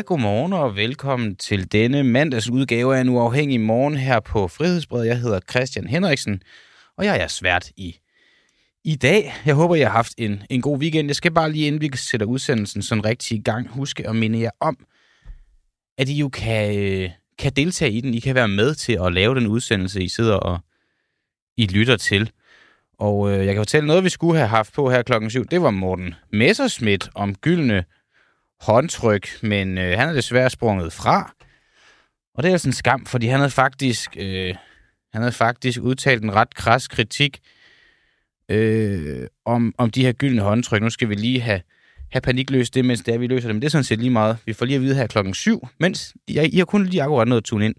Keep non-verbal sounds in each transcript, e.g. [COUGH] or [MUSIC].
Ja, godmorgen og velkommen til denne mandags udgave af en uafhængig morgen her på Frihedsbred. Jeg hedder Christian Henriksen, og jeg er svært i i dag. Jeg håber, jeg har haft en, en god weekend. Jeg skal bare lige, inden vi sætter udsendelsen sådan rigtig i gang, huske at minde jer om, at I jo kan, øh, kan deltage i den. I kan være med til at lave den udsendelse, I sidder og I lytter til. Og øh, jeg kan fortælle noget, vi skulle have haft på her klokken 7. Det var Morten Messerschmidt om gyldne håndtryk, men øh, han er desværre sprunget fra. Og det er altså en skam, fordi han havde faktisk, øh, han havde faktisk udtalt en ret kras kritik øh, om, om de her gyldne håndtryk. Nu skal vi lige have, have panikløst det, mens det er, vi løser det. Men det er sådan set lige meget. Vi får lige at vide her klokken 7, mens jeg, I har kun lige akkurat noget at tune ind.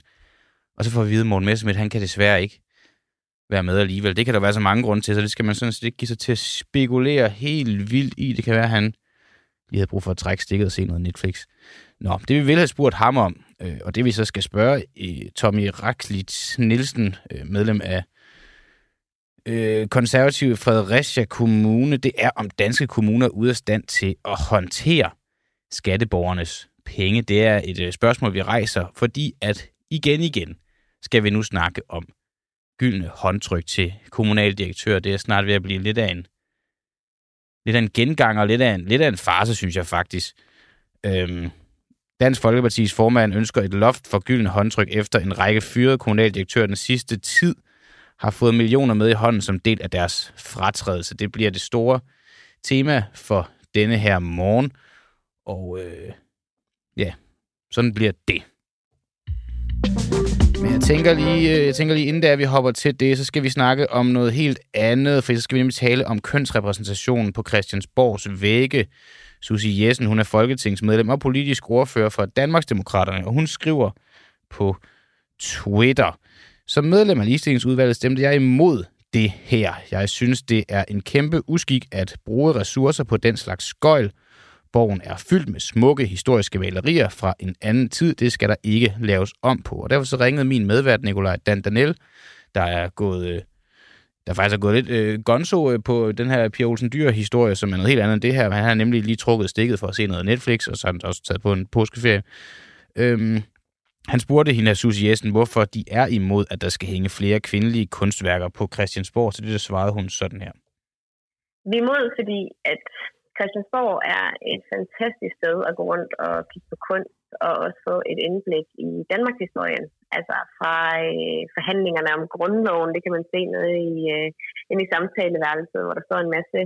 Og så får vi at vide, at Morten Messerschmidt, han kan desværre ikke være med alligevel. Det kan der være så mange grunde til, så det skal man sådan set ikke give sig til at spekulere helt vildt i. Det kan være, at han lige havde brug for at trække stikket og se noget Netflix. Nå, det vi vil have spurgt ham om, øh, og det vi så skal spørge øh, Tommy Raklitz Nielsen, øh, medlem af øh, konservative Fredericia Kommune, det er om danske kommuner er ude af stand til at håndtere skatteborgernes penge. Det er et øh, spørgsmål, vi rejser, fordi at igen igen skal vi nu snakke om gyldne håndtryk til kommunaldirektør. Det er snart ved at blive lidt af en, lidt af en gengang og lidt af en, lidt af en farse, synes jeg faktisk. Øhm, Dansk Folkepartis formand ønsker et loft for gyldne håndtryk efter en række fyrede kommunaldirektører den sidste tid har fået millioner med i hånden som del af deres fratrædelse. Det bliver det store tema for denne her morgen. Og øh, ja, sådan bliver det. Men jeg tænker lige, øh, jeg tænker lige inden der vi hopper til det, så skal vi snakke om noget helt andet, for så skal vi nemlig tale om kønsrepræsentationen på Christiansborgs vægge. Susie Jessen, hun er folketingsmedlem og politisk ordfører for Danmarksdemokraterne, og hun skriver på Twitter. Som medlem af ligestillingsudvalget stemte jeg imod det her. Jeg synes, det er en kæmpe uskik at bruge ressourcer på den slags skøjl, Borgen er fyldt med smukke historiske malerier fra en anden tid. Det skal der ikke laves om på. Og derfor så ringede min medvært Nikolaj Dan Danel, der er gået... Øh, der faktisk er gået lidt øh, gonzo øh, på den her Pia Olsen Dyr-historie, som er noget helt andet end det her. Han har nemlig lige trukket stikket for at se noget Netflix, og så har han også taget på en påskeferie. Øhm, han spurgte hende af Susie Jessen, hvorfor de er imod, at der skal hænge flere kvindelige kunstværker på Christiansborg. Så det der svarede hun sådan her. Vi er imod, fordi at Christiansborg er et fantastisk sted at gå rundt og kigge på kunst og også få et indblik i Danmarks historie. Altså fra øh, forhandlingerne om grundloven, det kan man se nede i, øh, inde i samtaleværelset, hvor der står en masse,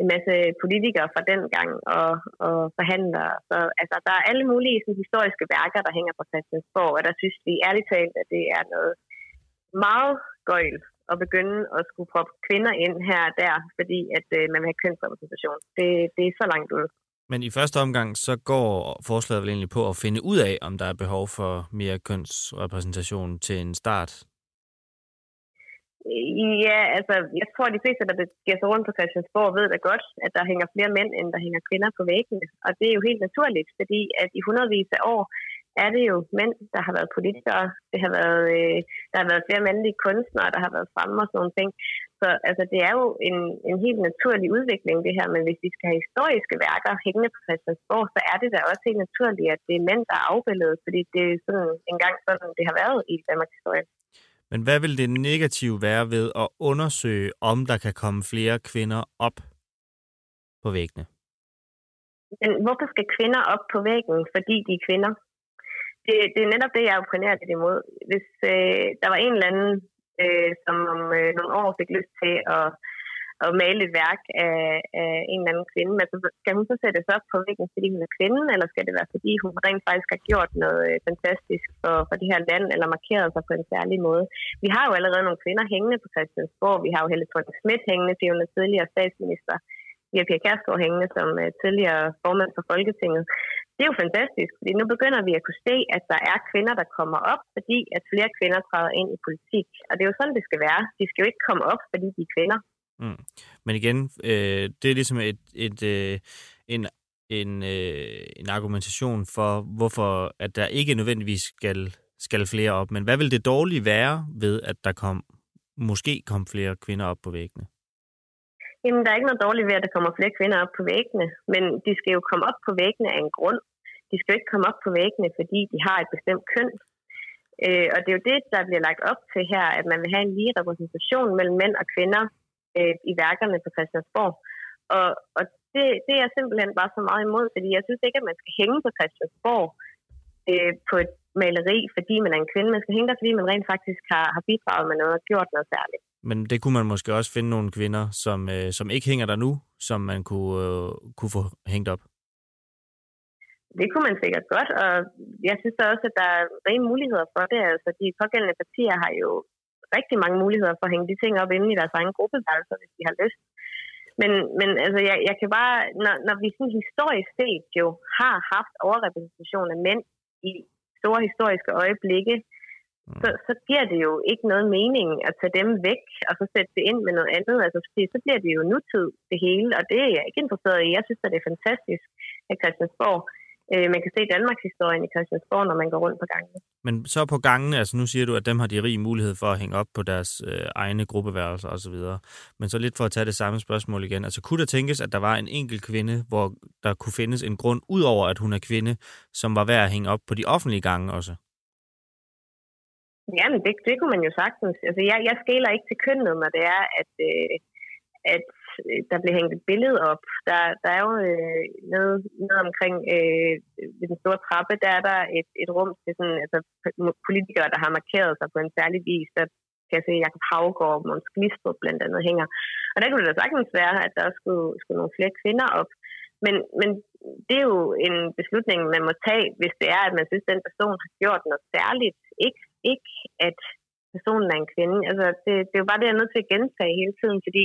en masse politikere fra den gang og, og forhandler. Så altså, der er alle mulige sådan, historiske værker, der hænger på Christiansborg, og der synes vi ærligt talt, at det er noget meget gøjl at begynde at skulle proppe kvinder ind her og der, fordi at øh, man vil have kønsrepræsentation. Det, det er så langt ud. Men i første omgang, så går forslaget vel egentlig på at finde ud af, om der er behov for mere kønsrepræsentation til en start? Ja, altså, jeg tror, at de fleste, der giver sig rundt på Christiansborg, ved da godt, at der hænger flere mænd, end der hænger kvinder på væggene. Og det er jo helt naturligt, fordi at i hundredvis af år er det jo mænd, der har været politikere. Det har været, øh, der har været flere mandlige kunstnere, der har været fremme og sådan nogle ting. Så altså, det er jo en, en helt naturlig udvikling, det her. Men hvis vi skal have historiske værker hængende på Christiansborg, så er det da også helt naturligt, at det er mænd, der er afbildet, fordi det er sådan en gang sådan, det har været i Danmarks historie. Men hvad vil det negative være ved at undersøge, om der kan komme flere kvinder op på væggene? Men hvorfor skal kvinder op på væggen, fordi de er kvinder? Det, det er netop det, jeg opponerer lidt imod. Hvis øh, der var en eller anden, øh, som om øh, nogle år fik lyst til at, at male et værk af, af en eller anden kvinde, men så skal hun så sættes op på væggen, fordi hun er kvinde, eller skal det være, fordi hun rent faktisk har gjort noget øh, fantastisk for, for det her land, eller markeret sig på en særlig måde? Vi har jo allerede nogle kvinder hængende på Christiansborg. Vi har jo Helle Thorne Schmidt hængende, fordi hun er tidligere statsminister. Vi har Pia Kærsgaard hængende som øh, tidligere formand for Folketinget det er jo fantastisk, fordi nu begynder vi at kunne se, at der er kvinder, der kommer op, fordi at flere kvinder træder ind i politik. Og det er jo sådan, det skal være. De skal jo ikke komme op, fordi de er kvinder. Mm. Men igen, øh, det er ligesom et, et, øh, en, en, øh, en argumentation for, hvorfor at der ikke nødvendigvis skal, skal flere op. Men hvad vil det dårlige være ved, at der kom måske kom flere kvinder op på væggene? Jamen, der er ikke noget dårligt ved, at der kommer flere kvinder op på væggene, men de skal jo komme op på væggene af en grund. De skal jo ikke komme op på væggene, fordi de har et bestemt køn. Øh, og det er jo det, der bliver lagt op til her, at man vil have en lige repræsentation mellem mænd og kvinder øh, i værkerne på Christiansborg. Og, og det, det er jeg simpelthen bare så meget imod, fordi jeg synes ikke, at man skal hænge på Christiansborg øh, på et maleri, fordi man er en kvinde. Man skal hænge der, fordi man rent faktisk har, har bidraget med noget og gjort noget særligt. Men det kunne man måske også finde nogle kvinder, som, øh, som ikke hænger der nu, som man kunne, øh, kunne få hængt op. Det kunne man sikkert godt, og jeg synes også, at der er rene muligheder for det. Altså, de pågældende partier har jo rigtig mange muligheder for at hænge de ting op inde i deres egen gruppeværelser, hvis de har lyst. Men, men altså, jeg, jeg kan bare, når, når vi sådan historisk set jo har haft overrepræsentation af mænd i store historiske øjeblikke, mm. så, så giver det jo ikke noget mening at tage dem væk og så sætte det ind med noget andet. Altså, fordi så bliver det jo nutid, det hele, og det er jeg ikke interesseret i. Jeg synes, at det er fantastisk, at Christiansborg øh, man kan se Danmarks historien i Christiansborg, når man går rundt på gangene. Men så på gangene, altså nu siger du, at dem har de rig mulighed for at hænge op på deres øh, egne gruppeværelser osv. Men så lidt for at tage det samme spørgsmål igen. Altså kunne der tænkes, at der var en enkelt kvinde, hvor der kunne findes en grund, ud over at hun er kvinde, som var værd at hænge op på de offentlige gange også? Jamen, det, det kunne man jo sagtens. Altså, jeg, jeg skæler ikke til kønnet, når det er, at, øh, at øh, der bliver hængt et billede op. Der, der er jo øh, nede, nede omkring øh, ved den store trappe, der er der et, et rum til sådan, altså, politikere, der har markeret sig på en særlig vis. Der kan jeg se, Jacob Havgård og Måns Glistrup blandt andet hænger. Og der kunne det da sagtens være, at der skulle, skulle nogle flere kvinder op. Men, men det er jo en beslutning, man må tage, hvis det er, at man synes, at den person har gjort noget særligt. Ikke, ikke at personen er en kvinde. Altså, det, det er jo bare det, jeg er nødt til at gentage hele tiden, fordi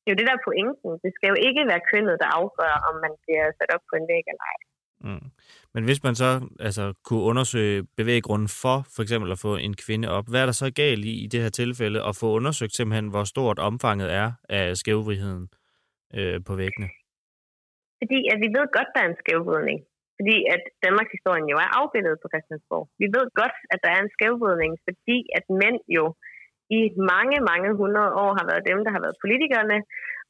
det er jo det, der er pointen. Det skal jo ikke være kønnet, der afgør, om man bliver sat op på en væg eller ej. Mm. Men hvis man så altså, kunne undersøge bevæggrunden for for eksempel at få en kvinde op, hvad er der så galt i i det her tilfælde at få undersøgt simpelthen, hvor stort omfanget er af skævvridheden øh, på væggene? Fordi at vi ved godt, der er en skævvridning. Fordi at Danmarks historien jo er afbildet på Christiansborg. Vi ved godt, at der er en skævvridning, fordi at mænd jo i mange, mange hundrede år har været dem, der har været politikerne,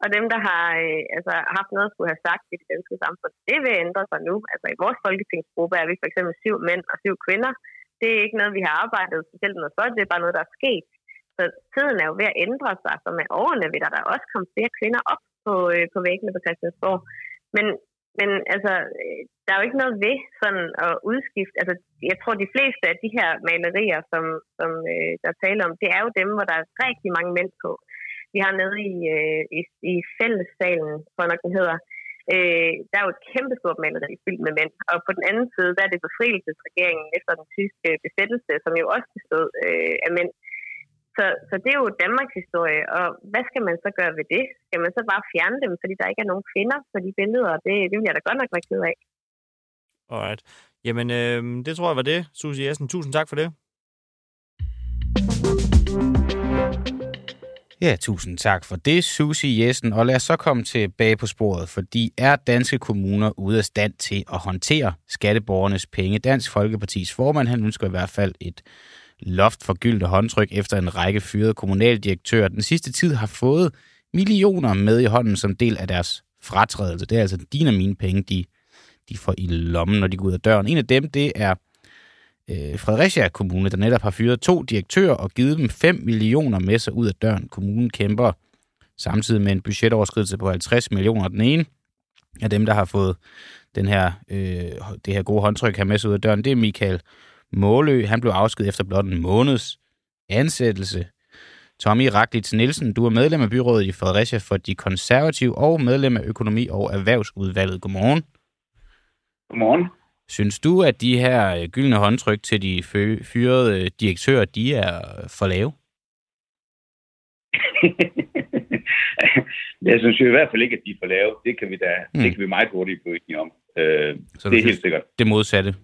og dem, der har øh, altså, haft noget at skulle have sagt i det danske samfund. Det vil ændre sig nu. Altså i vores folketingsgruppe er vi for eksempel syv mænd og syv kvinder. Det er ikke noget, vi har arbejdet specielt noget for, det er bare noget, der er sket. Så tiden er jo ved at ændre sig, så med årene vil der, der også komme flere kvinder op på, øh, på væggene på Christiansborg. Men men altså, øh, der er jo ikke noget ved sådan at udskifte. Altså, jeg tror, de fleste af de her malerier, som, som øh, der taler om, det er jo dem, hvor der er rigtig mange mænd på. Vi har nede i, øh, i, i fællessalen, tror jeg nok den hedder, øh, der er jo et kæmpestort maleri fyldt med mænd. Og på den anden side, der er det befrielsesregeringen efter den tyske besættelse, som jo også bestod øh, af mænd. Så, så det er jo Danmarks historie, og hvad skal man så gøre ved det? Skal man så bare fjerne dem, fordi der ikke er nogen kvinder på de billeder? Det, det vil jeg da godt nok være ked af. Alright. Jamen, øh, det tror jeg var det, Susie Jessen. Tusind tak for det. Ja, tusind tak for det, Susie Jessen. Og lad os så komme tilbage på sporet, fordi er danske kommuner ude af stand til at håndtere skatteborgernes penge? Dansk Folkepartis formand, han ønsker i hvert fald et loft for gyldne håndtryk efter en række fyrede kommunaldirektører den sidste tid har fået millioner med i hånden som del af deres fratrædelse. Det er altså dine og mine penge, de, de får i lommen, når de går ud af døren. En af dem, det er øh, Fredericia Kommune, der netop har fyret to direktører og givet dem 5 millioner med sig ud af døren. Kommunen kæmper samtidig med en budgetoverskridelse på 50 millioner. Den ene af dem, der har fået den her, øh, det her gode håndtryk her med sig ud af døren, det er Michael Målø, han blev afskedet efter blot en måneds ansættelse. Tommy Raklitz Nielsen, du er medlem af byrådet i Fredericia for de konservative og medlem af økonomi- og erhvervsudvalget. Godmorgen. Godmorgen. Synes du, at de her øh, gyldne håndtryk til de fyrede øh, direktører, de er for lave? [LAUGHS] jeg synes jo i hvert fald ikke, at de er for lave. Det kan vi da, mm. det kan vi meget hurtigt blive enige om. Øh, Så det er helt sikkert. Det modsatte?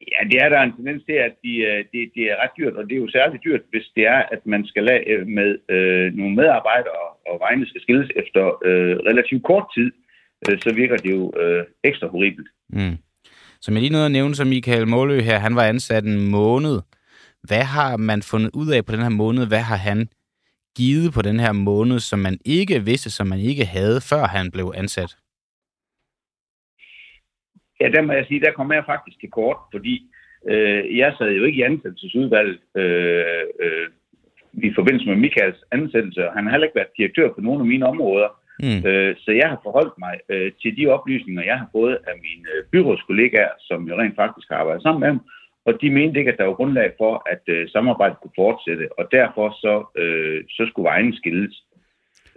Ja, det er der en tendens til, at de, øh, det, de, de er ret dyrt, og det er jo særligt dyrt, hvis det er, at man skal lade øh, med øh, nogle medarbejdere, og vejene skal skilles efter øh, relativt kort tid, øh, så virker det jo øh, ekstra horribelt. Mm. Som jeg lige nåede at nævne, så Michael Målø her, han var ansat en måned. Hvad har man fundet ud af på den her måned? Hvad har han givet på den her måned, som man ikke vidste, som man ikke havde, før han blev ansat? Ja, der må jeg sige, der kommer jeg faktisk til kort, fordi øh, jeg sad jo ikke i ansættelsesudvalget øh, øh, i forbindelse med Michaels ansættelse, og han har heller ikke været direktør på nogle af mine områder. Mm. Øh, så jeg har forholdt mig øh, til de oplysninger, jeg har fået af mine øh, byrådskollegaer, som jo rent faktisk har arbejdet sammen med dem, og de mente ikke, at der var grundlag for, at øh, samarbejdet kunne fortsætte, og derfor så, øh, så skulle vejen skilles.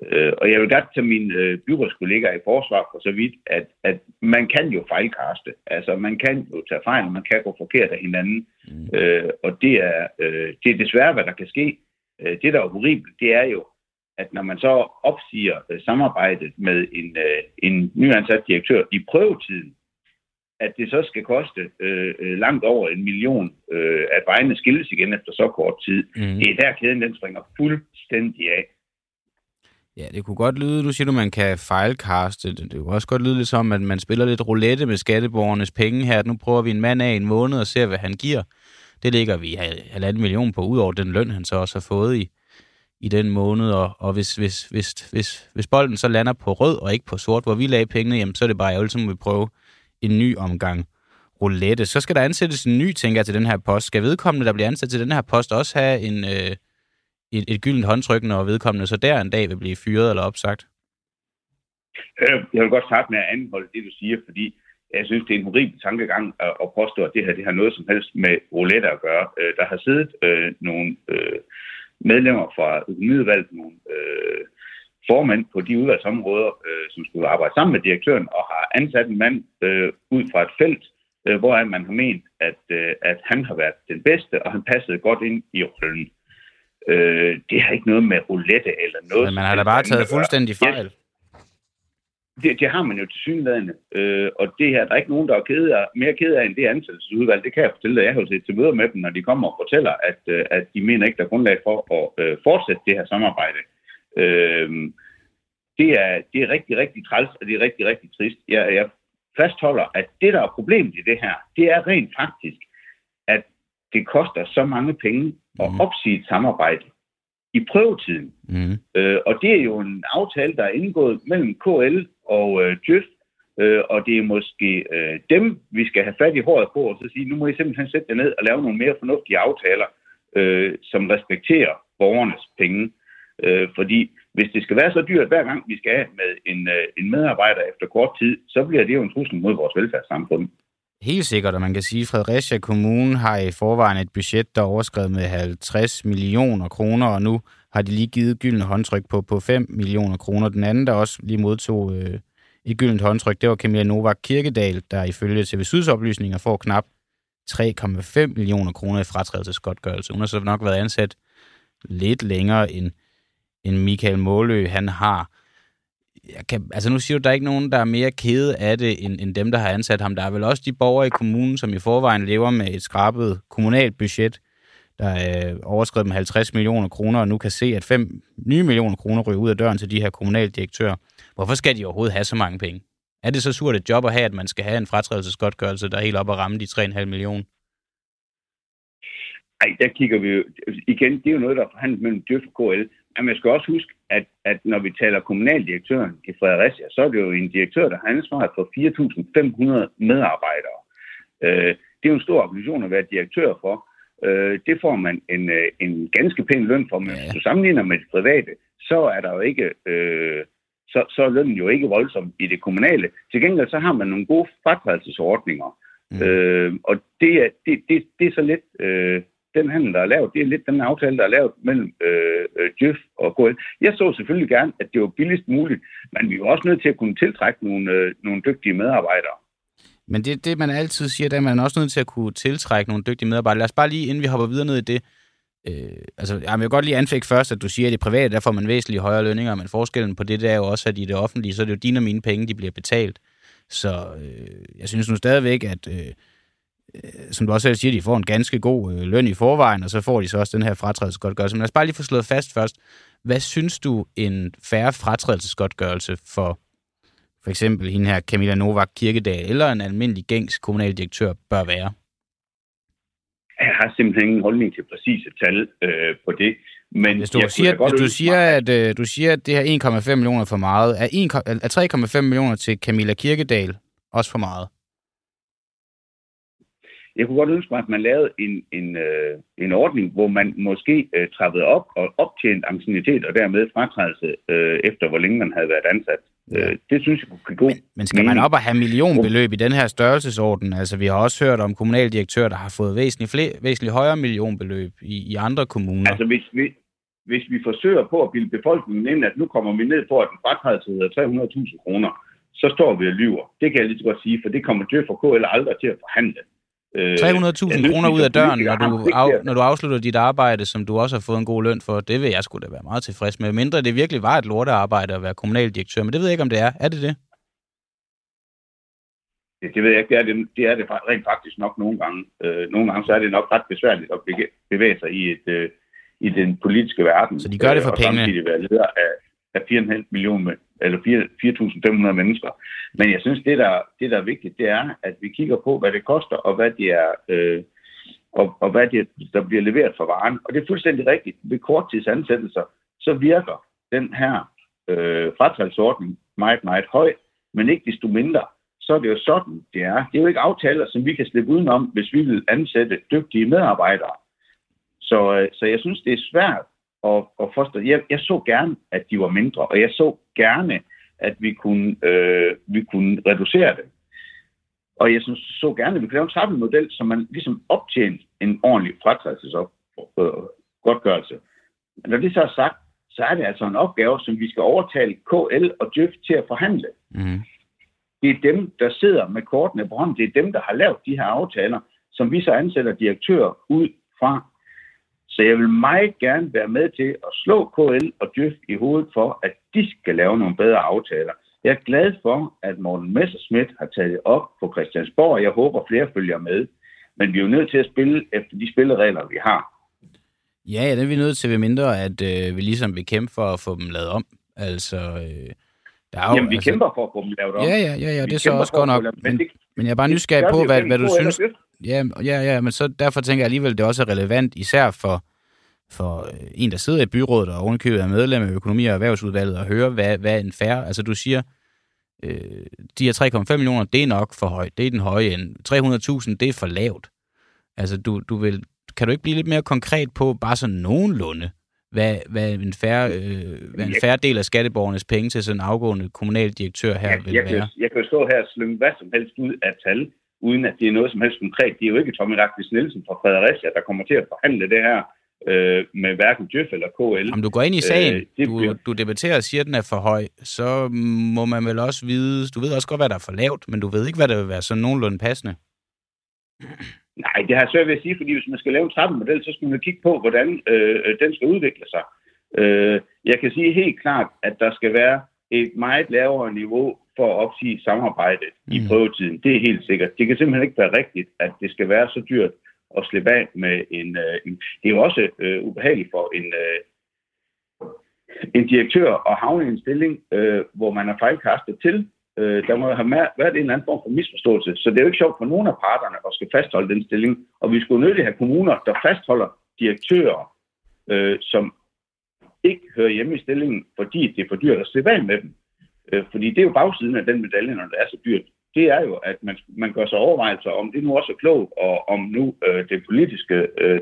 Øh, og jeg vil godt tage mine øh, byrådskollegaer i forsvar for så vidt, at, at man kan jo fejlkaste. Altså, man kan jo tage fejl, man kan gå forkert af hinanden. Mm. Øh, og det er, øh, det er desværre, hvad der kan ske. Øh, det, der er horribelt, det er jo, at når man så opsiger øh, samarbejdet med en, øh, en nyansat direktør i prøvetiden, at det så skal koste øh, øh, langt over en million, øh, at vejene skilles igen efter så kort tid. Mm. Det er der kæden, den springer fuldstændig af. Ja, det kunne godt lyde, du siger, at man kan fejlkaste. Det kunne også godt lyde lidt som, at man spiller lidt roulette med skatteborgernes penge her. Nu prøver vi en mand af en måned og ser, hvad han giver. Det ligger vi halvanden million på, ud over den løn, han så også har fået i, i den måned. Og, og hvis, hvis, hvis, hvis, hvis bolden så lander på rød og ikke på sort, hvor vi lagde pengene, jamen, så er det bare ærgerligt, som må vi prøve en ny omgang roulette. Så skal der ansættes en ny, tænker jeg, til den her post. Skal vedkommende, der bliver ansat til den her post, også have en, øh, et, et gyldent håndtryk, når vedkommende så der en dag vil blive fyret eller opsagt? Øh, jeg vil godt starte med at anholde det, du siger, fordi jeg synes, det er en horribel tankegang at påstå, at det her det har noget som helst med roulette at gøre. Øh, der har siddet øh, nogle øh, medlemmer fra økonomiudvalget, nogle øh, formand på de udvalgsområder, øh, som skulle arbejde sammen med direktøren, og har ansat en mand øh, ud fra et felt, øh, hvor man har ment, at, øh, at han har været den bedste, og han passede godt ind i rollen. Øh, det har ikke noget med roulette eller noget. Men man har da bare taget fuldstændig fejl. Ja, det, det har man jo til synligheden. Øh, og det her, der er ikke nogen, der er ked af, mere ked af end det ansættelsesudvalg. Det kan jeg fortælle dig. Jeg har jo set til møder med dem, når de kommer og fortæller, at, øh, at de mener ikke, der er grundlag for at øh, fortsætte det her samarbejde. Øh, det, er, det er rigtig, rigtig træls, og det er rigtig, rigtig trist. Jeg, jeg fastholder, at det, der er problemet i det her, det er rent faktisk, at det koster så mange penge at mhm. opsige et samarbejde i prøvetiden. Mm. Øh, og det er jo en aftale, der er indgået mellem KL og øh, Djøf, øh, og det er måske øh, dem, vi skal have fat i håret på, og så sige, nu må I simpelthen sætte jer ned og lave nogle mere fornuftige aftaler, øh, som respekterer borgernes penge. Øh, fordi hvis det skal være så dyrt hver gang, vi skal have med en, øh, en medarbejder efter kort tid, så bliver det jo en trussel mod vores velfærdssamfund. Helt sikkert, og man kan sige, at Fredericia Kommune har i forvejen et budget, der er overskrevet med 50 millioner kroner, og nu har de lige givet gyldne håndtryk på, på 5 millioner kroner. Den anden, der også lige modtog øh, et gyldent håndtryk, det var Camilla Novak Kirkedal, der ifølge TV Syds oplysninger får knap 3,5 millioner kroner i fratrædelsesgodtgørelse. Hun har så nok været ansat lidt længere end, end Michael Målø, han har jeg kan, altså nu siger du, at der er ikke nogen, der er mere kede af det, end, end dem, der har ansat ham. Der er vel også de borgere i kommunen, som i forvejen lever med et skrabet kommunalt budget, der øh, er overskrevet med 50 millioner kroner, og nu kan se, at 5 nye millioner kroner ryger ud af døren til de her kommunale direktører. Hvorfor skal de overhovedet have så mange penge? Er det så surt et job at have, at man skal have en fratrædelsesgodtgørelse, der er helt op at ramme de 3,5 millioner? Ej, der kigger vi jo... Igen, det er jo noget, der er forhandlet mellem DØF og KL. Men jeg skal også huske, at, at når vi taler kommunaldirektøren i Fredericia, så er det jo en direktør, der har ansvaret for 4.500 medarbejdere. Øh, det er jo en stor organisation at være direktør for. Øh, det får man en, øh, en ganske pæn løn for, men hvis du sammenligner med det private, så er der jo ikke... Øh, så, så er lønnen jo ikke voldsom i det kommunale. Til gengæld så har man nogle gode fratrædelsesordninger. Mm. Øh, og det er, det, det, det er så lidt øh, den handel, der er lavet, det er lidt den aftale, der er lavet mellem øh, øh Djøf og KL. Jeg så selvfølgelig gerne, at det var billigst muligt, men vi er også nødt til at kunne tiltrække nogle, øh, nogle dygtige medarbejdere. Men det det, man altid siger, det er, at man er også nødt til at kunne tiltrække nogle dygtige medarbejdere. Lad os bare lige, inden vi hopper videre ned i det, øh, altså, jeg vil godt lige anfægte først, at du siger, at i det private, der får man væsentligt højere lønninger, men forskellen på det, der er jo også, at i det offentlige, så er det jo dine og mine penge, de bliver betalt. Så øh, jeg synes nu stadigvæk, at øh, som du også selv siger, de får en ganske god øh, løn i forvejen, og så får de så også den her fratrædelsesgodtgørelse. Men lad os bare lige få slået fast først. Hvad synes du en færre fratrædelsesgodtgørelse for for eksempel hende her Camilla Novak Kirkedal eller en almindelig gængs kommunaldirektør bør være? Jeg har simpelthen ingen holdning til præcise tal øh, på det. Men hvis du, siger, hvis du, siger, at, øh, du siger, at det her 1,5 millioner er for meget, er, er 3,5 millioner til Camilla Kirkedal også for meget? Jeg kunne godt ønske mig, at man lavede en, en, øh, en ordning, hvor man måske øh, trappede op og optjente ancienitet og dermed fratrædelse øh, efter, hvor længe man havde været ansat. Ja. Øh, det synes jeg kunne give god Men, men skal man op og have millionbeløb i den her størrelsesorden? Altså, vi har også hørt om kommunaldirektører, der har fået væsentligt, flere, væsentligt højere millionbeløb i, i andre kommuner. Altså, hvis vi, hvis vi forsøger på at bilde befolkningen ind, at nu kommer vi ned på, at en fratrædelse hedder 300.000 kroner, så står vi og lyver. Det kan jeg lige så godt sige, for det kommer Djøf og KL aldrig til at forhandle. 300.000 øh, kroner ud af døren, når du, af, når du afslutter dit arbejde, som du også har fået en god løn for, det vil jeg sgu da være meget tilfreds med. Mindre det virkelig var et lortearbejde at være kommunaldirektør, men det ved jeg ikke, om det er. Er det det? Det, det ved jeg ikke. Det er det, det er det rent faktisk nok nogle gange. Øh, nogle gange så er det nok ret besværligt at bevæge sig i, et, øh, i den politiske verden. Så de gør det for øh? Og samtidig være leder af, af 4,5 millioner eller 4.500 mennesker. Men jeg synes, det der, det der er vigtigt, det er, at vi kigger på, hvad det koster, og hvad det er, øh, og, og hvad det, der bliver leveret for varen. Og det er fuldstændig rigtigt. Ved korttidsansættelser, så virker den her øh, fratrædelsesordning meget, meget høj, men ikke desto mindre, så er det jo sådan, det er. Det er jo ikke aftaler, som vi kan slippe udenom, hvis vi vil ansætte dygtige medarbejdere. Så, øh, så jeg synes, det er svært og, og foster. Jeg, jeg så gerne, at de var mindre, og jeg så gerne, at vi kunne, øh, vi kunne reducere det. Og jeg synes, så gerne, at vi kunne lave en trappemodel, så man ligesom optjente en ordentlig fratrædelsesgodtgørelse. Men når det så er sagt, så er det altså en opgave, som vi skal overtale KL og Djøf til at forhandle. Mm. Det er dem, der sidder med kortene på hånden. Det er dem, der har lavet de her aftaler, som vi så ansætter direktører ud fra. Så jeg vil meget gerne være med til at slå KL og Djøf i hovedet for, at de skal lave nogle bedre aftaler. Jeg er glad for, at Morten Messerschmidt har taget det op på Christiansborg, og jeg håber, flere følger med. Men vi er jo nødt til at spille efter de spilleregler, vi har. Ja, ja, det er vi nødt til ved mindre, at øh, vi ligesom vil kæmpe for at få dem lavet om. Altså, øh, der er jo, Jamen, vi altså... kæmper for at få dem lavet om. Ja, ja, ja, ja det er så også godt nok. Men, men, men jeg er bare nysgerrig på, hvad, hvad du synes. Ja, ja, ja, men så derfor tænker jeg alligevel, det også er relevant, især for, for øh, en, der sidder i byrådet og ovenikøbet er medlem af økonomi- og erhvervsudvalget, og høre, hvad, hvad en færre... Altså, du siger, øh, de her 3,5 millioner, det er nok for højt. Det er den høje end. 300.000, det er for lavt. Altså, du, du vil, kan du ikke blive lidt mere konkret på, bare sådan nogenlunde, hvad, hvad, en færre, øh, hvad en færre del af skatteborgernes penge til sådan en afgående kommunaldirektør her jeg, vil jeg være? Kan, jeg kan jo stå her og slynge hvad som helst ud af tal, uden at det er noget som helst konkret. Det er jo ikke Tommy Rackvis Nielsen fra Fredericia, der kommer til at forhandle det her øh, med hverken Djøf eller KL. Om du går ind i sagen, øh, det du, du debatterer og siger, at den er for høj, så må man vel også vide, du ved også godt, hvad der er for lavt, men du ved ikke, hvad der vil være sådan nogenlunde passende. Nej, det har jeg svært ved at sige, fordi hvis man skal lave en trappemodel, så skal man kigge på, hvordan øh, den skal udvikle sig. Øh, jeg kan sige helt klart, at der skal være et meget lavere niveau for at opsige samarbejdet mm. i prøvetiden. Det er helt sikkert. Det kan simpelthen ikke være rigtigt, at det skal være så dyrt at slippe af med en... Øh, en det er jo også øh, ubehageligt for en, øh, en direktør at havne i en stilling, øh, hvor man er fejlkastet til. Øh, der må have været en eller anden form for misforståelse. Så det er jo ikke sjovt for nogen af parterne at skal fastholde den stilling. Og vi skulle nødt have kommuner, der fastholder direktører, øh, som ikke hører hjemme i stillingen, fordi det er for dyrt at slippe af med dem. Øh, fordi det er jo bagsiden af den medalje, når det er så dyrt. Det er jo, at man, man gør sig overvejelser om det nu også er klogt, og om nu øh, det politiske øh,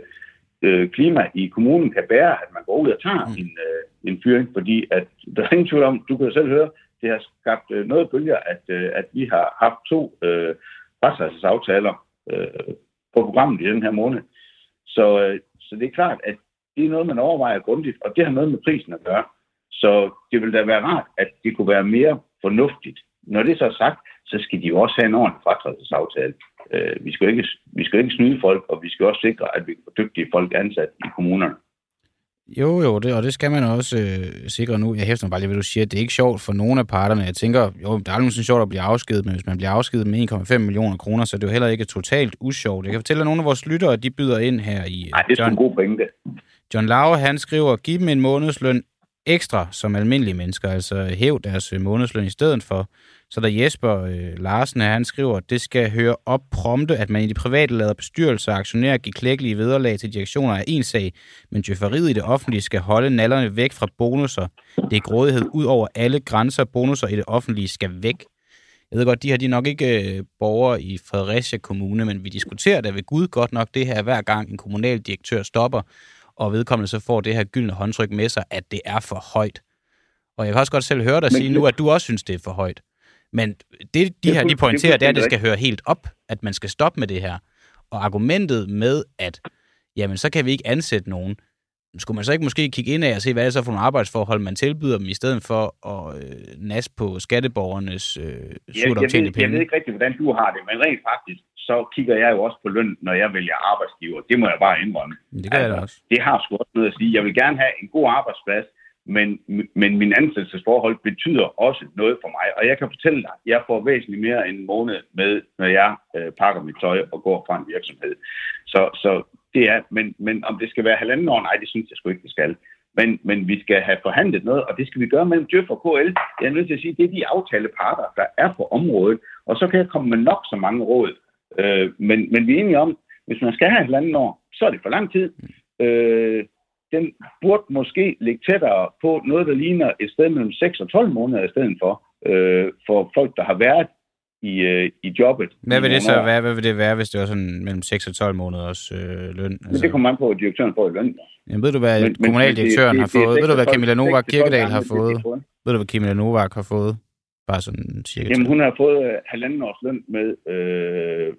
øh, klima i kommunen kan bære, at man går ud og tager mm. en, øh, en fyring, fordi at, der er ingen tvivl om, du kan jo selv høre, det har skabt øh, noget bølger, at, øh, at vi har haft to øh, retsaftaler øh, på programmet i den her måned. Så, øh, så det er klart, at det er noget, man overvejer grundigt, og det har noget med prisen at gøre. Så det vil da være rart, at det kunne være mere fornuftigt. Når det så er sagt, så skal de jo også have en ordentlig fratrædelsesaftale. Øh, vi, skal ikke, vi skal ikke snyde folk, og vi skal også sikre, at vi får dygtige folk ansat i kommunerne. Jo, jo, det, og det skal man også øh, sikre nu. Jeg hæfter mig bare lige, hvad du siger. Det er ikke sjovt for nogen af parterne. Jeg tænker, jo, det er aldrig sjovt at blive afskedet, men hvis man bliver afskedet med 1,5 millioner kroner, så er det jo heller ikke totalt usjovt. Jeg kan fortælle, at nogle af vores lyttere, de byder ind her i... Nej, det er John, en god pointe. John Lauer, han skriver, giv dem en månedsløn ekstra som almindelige mennesker, altså hæv deres øh, månedsløn i stedet for. Så der Jesper øh, Larsen, han skriver, at det skal høre op prompte, at man i de private lader bestyrelser og aktionærer give klækkelige vederlag til direktioner af en sag, men djøfferiet i det offentlige skal holde nallerne væk fra bonusser. Det er grådighed ud over alle grænser. Bonusser i det offentlige skal væk. Jeg ved godt, de her de er nok ikke øh, borgere i Fredericia Kommune, men vi diskuterer da ved Gud godt nok det her, hver gang en kommunaldirektør stopper, og vedkommende så får det her gyldne håndtryk med sig, at det er for højt. Og jeg kan også godt selv høre dig sige nu, at du også synes, det er for højt. Men det, de her de pointerer, det er, at det skal høre helt op, at man skal stoppe med det her. Og argumentet med, at jamen, så kan vi ikke ansætte nogen, skulle man så ikke måske kigge ind af og se, hvad det er så for nogle arbejdsforhold, man tilbyder dem, i stedet for at øh, nas på skatteborgernes øh, surt optjente penge? Jeg ved ikke rigtig, hvordan du har det, men rent faktisk, så kigger jeg jo også på løn, når jeg vælger arbejdsgiver. Det må jeg bare indrømme. Det gør altså, jeg også. Det har sgu også noget at sige. Jeg vil gerne have en god arbejdsplads, men, men min ansættelsesforhold betyder også noget for mig. Og jeg kan fortælle dig, at jeg får væsentligt mere end en måned med, når jeg øh, pakker mit tøj og går fra en virksomhed. Så, så det er, men, men om det skal være halvanden år, nej, det synes jeg sgu ikke, det skal. Men, men vi skal have forhandlet noget, og det skal vi gøre mellem Djøf og KL. Jeg er nødt til at sige, det er de aftaleparter, der er på området, og så kan jeg komme med nok så mange råd. Øh, men, men vi er enige om, hvis man skal have halvanden år, så er det for lang tid. Øh, den burde måske ligge tættere på noget, der ligner et sted mellem 6 og 12 måneder i stedet for, øh, for folk, der har været i, øh, i jobbet. Hvad vil det så være? Hvad vil det være, hvis det var sådan mellem 6 og 12 måneders øh, løn? Altså... Men det kommer man på, at direktøren får i løn. Jamen, ved du, hvad Bare sådan cirka. Jamen, hun har fået uh, halvanden års løn med øh,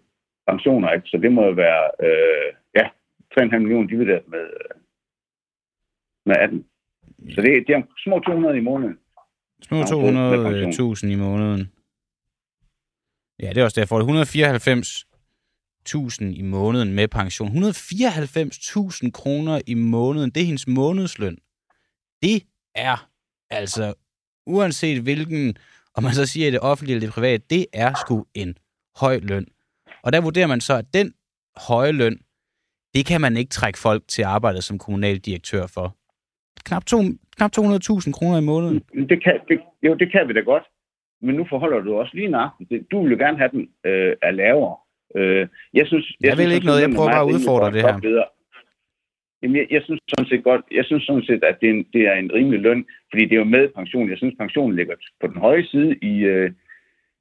pensioner, ikke? så det må jo være, øh, ja, 3,5 millioner divideret med, øh, med 18. Så det, det er små 200 i måneden. Små 200.000 i måneden. Ja, det er også derfor. 194.000 i måneden med pension. 194.000 kroner i måneden, det er hendes månedsløn. Det er altså, uanset hvilken, om man så siger det offentlige eller det private, det er sgu en høj løn. Og der vurderer man så, at den høje løn, det kan man ikke trække folk til arbejdet som kommunaldirektør for. Knap, to, knap 200.000 kroner i måneden. Det kan, det, jo, det kan vi da godt men nu forholder du også lige nøjagtigt. Du vil jo gerne have den øh, af lavere. Øh, jeg synes, jeg, jeg vil synes, ikke noget, jeg prøver bare at udfordre det her. Videre. Jamen, jeg, jeg, synes sådan set godt, jeg synes sådan set, at det er, en, det er en rimelig løn, fordi det er jo med pension. Jeg synes, pensionen ligger på den høje side i, øh,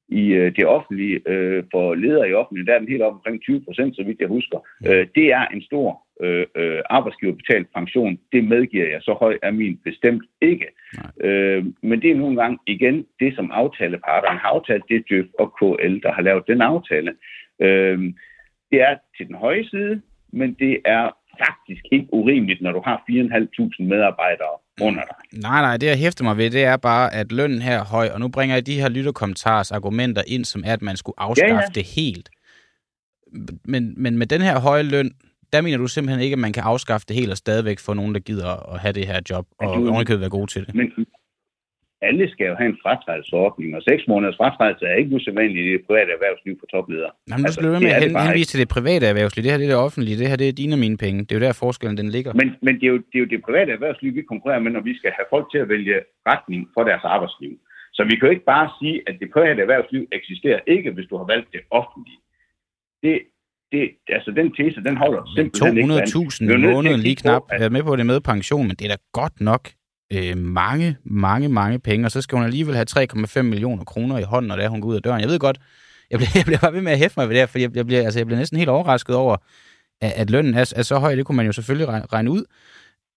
i øh, det offentlige. Øh, for ledere i offentlige, der er den helt op omkring 20 procent, så vidt jeg husker. Øh, det er en stor øh, øh, arbejdsgiverbetalt pension. Det medgiver jeg. Så høj er min bestemt ikke. Øh, men det er nogle gange igen det, som aftaleparterne har aftalt. Det er Djøf og KL, der har lavet den aftale. Øh, det er til den høje side, men det er faktisk ikke urimeligt, når du har 4.500 medarbejdere under dig. Nej, nej, det jeg hæfter mig ved, det er bare, at lønnen her er høj, og nu bringer jeg de her lytterkommentars argumenter ind, som er, at man skulle afskaffe ja, ja. det helt. Men, men med den her høje løn, der mener du simpelthen ikke, at man kan afskaffe det helt og stadigvæk få nogen, der gider at have det her job, og du, ovenikøbet være gode til det. Men alle skal jo have en fratrædelsesordning, og seks måneders fratrædelse er ikke usædvanligt i det private erhvervsliv for topledere. Nej, men altså, du med at hen, henvise til det private erhvervsliv. Det her det er det offentlige. Det her det er dine og mine penge. Det er jo der forskellen den ligger. Men, men det, er jo, det er jo det private erhvervsliv, vi konkurrerer med, når vi skal have folk til at vælge retning for deres arbejdsliv. Så vi kan jo ikke bare sige, at det private erhvervsliv eksisterer ikke, hvis du har valgt det offentlige. Det, det, altså den tese, den holder simpelthen ikke 200.000 i måneden lige knap. At... Jeg er med på det med pension, men det er da godt nok øh, mange, mange, mange penge, og så skal hun alligevel have 3,5 millioner kroner i hånden, når det er, hun går ud af døren. Jeg ved godt, jeg bliver, [LAUGHS] jeg bliver bare ved med at hæfte mig ved det her, for jeg, jeg, bliver, altså, jeg bliver næsten helt overrasket over, at, at lønnen er, er så høj, det kunne man jo selvfølgelig regne, regne ud.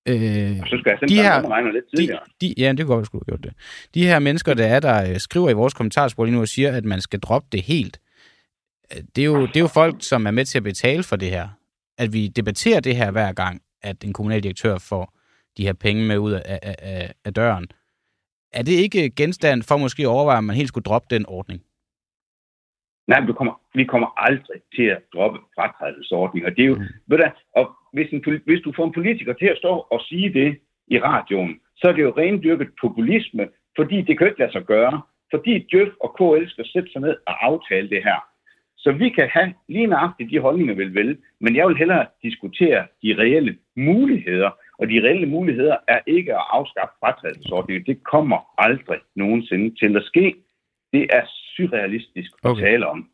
Øh, så skal jeg de her, lidt tidligere. De, de, ja, det kunne godt, skulle gjort det. De her mennesker, der er der, øh, skriver i vores kommentarspor lige nu og siger, at man skal droppe det helt det er, jo, det er jo folk, som er med til at betale for det her. At vi debatterer det her hver gang, at en kommunaldirektør får de her penge med ud af, af, af døren. Er det ikke genstand for måske at overveje, at man helt skulle droppe den ordning? Nej, vi kommer, vi kommer aldrig til at droppe fratrædelsesordning. Og det er jo, mm. ved du, og hvis, en, hvis du får en politiker til at stå og sige det i radioen, så er det jo rendyrket populisme, fordi det kan ikke lade sig gøre. Fordi Djøf og KL skal sætte sig ned og aftale det her. Så vi kan have lige nøjagtigt de holdninger, vi vil, men jeg vil hellere diskutere de reelle muligheder, og de reelle muligheder er ikke at afskaffe fratrædelsesordningen. Det kommer aldrig nogensinde til at ske. Det er surrealistisk at okay. tale om.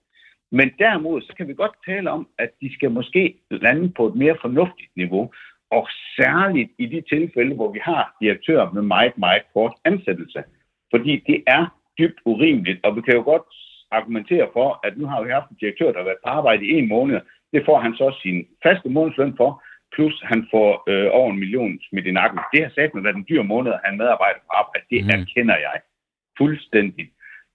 Men derimod, så kan vi godt tale om, at de skal måske lande på et mere fornuftigt niveau, og særligt i de tilfælde, hvor vi har direktører med meget, meget kort ansættelse. Fordi det er dybt urimeligt, og vi kan jo godt argumentere for, at nu har vi haft en direktør, der har været på arbejde i en måned. Det får han så sin faste månedsløn for, plus han får øh, over en million smidt i nakken. Det har sat med været en dyr måned at have en medarbejder på arbejde. Det mm. erkender jeg fuldstændig.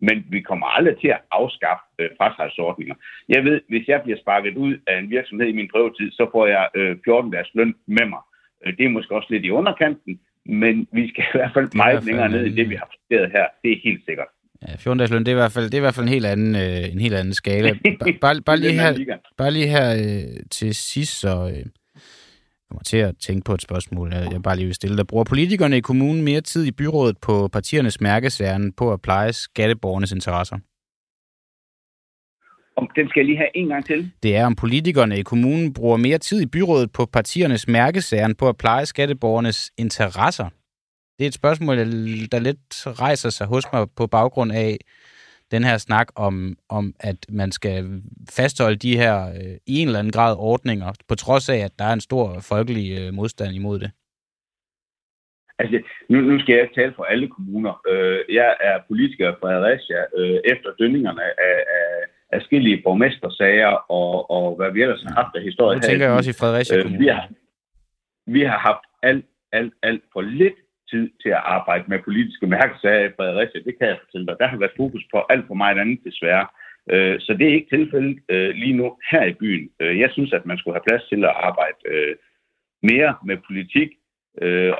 Men vi kommer aldrig til at afskaffe øh, frasalgsordninger. Jeg ved, hvis jeg bliver sparket ud af en virksomhed i min prøvetid, så får jeg øh, 14 dages løn med mig. Øh, det er måske også lidt i underkanten, men vi skal i hvert fald meget fald, længere ned i det, vi har præsteret her. Det er helt sikkert. Ja, 14 dages løn, det er i hvert fald, det er i hvert fald en helt anden, øh, en helt anden skala. [LAUGHS] Bare, bare, bare lige her, bare lige her øh, til sidst, så øh, kommer til at tænke på et spørgsmål, jeg bare lige vil stille dig. Bruger politikerne i kommunen mere tid i byrådet på partiernes mærkesærne på at pleje skatteborgernes interesser? Om den skal jeg lige have en gang til. Det er, om politikerne i kommunen bruger mere tid i byrådet på partiernes mærkesærne på at pleje skatteborgernes interesser. Det er et spørgsmål, der lidt rejser sig hos mig på baggrund af den her snak om, om at man skal fastholde de her øh, i en eller anden grad ordninger, på trods af, at der er en stor folkelig øh, modstand imod det. Altså, nu, nu skal jeg tale for alle kommuner. Øh, jeg er politiker fra Fredericia øh, efter dønningerne af, af afskillige borgmestersager og, og hvad vi ellers har haft af historie. Det tænker jeg også i Fredericia øh, vi, har, vi har haft alt, alt, alt for lidt tid til at arbejde med politiske mærkesager i Fredericia. Det kan jeg fortælle dig. Der har været fokus på alt for meget andet desværre. Øh, så det er ikke tilfældet øh, lige nu her i byen. Øh, jeg synes, at man skulle have plads til at arbejde mere med politik,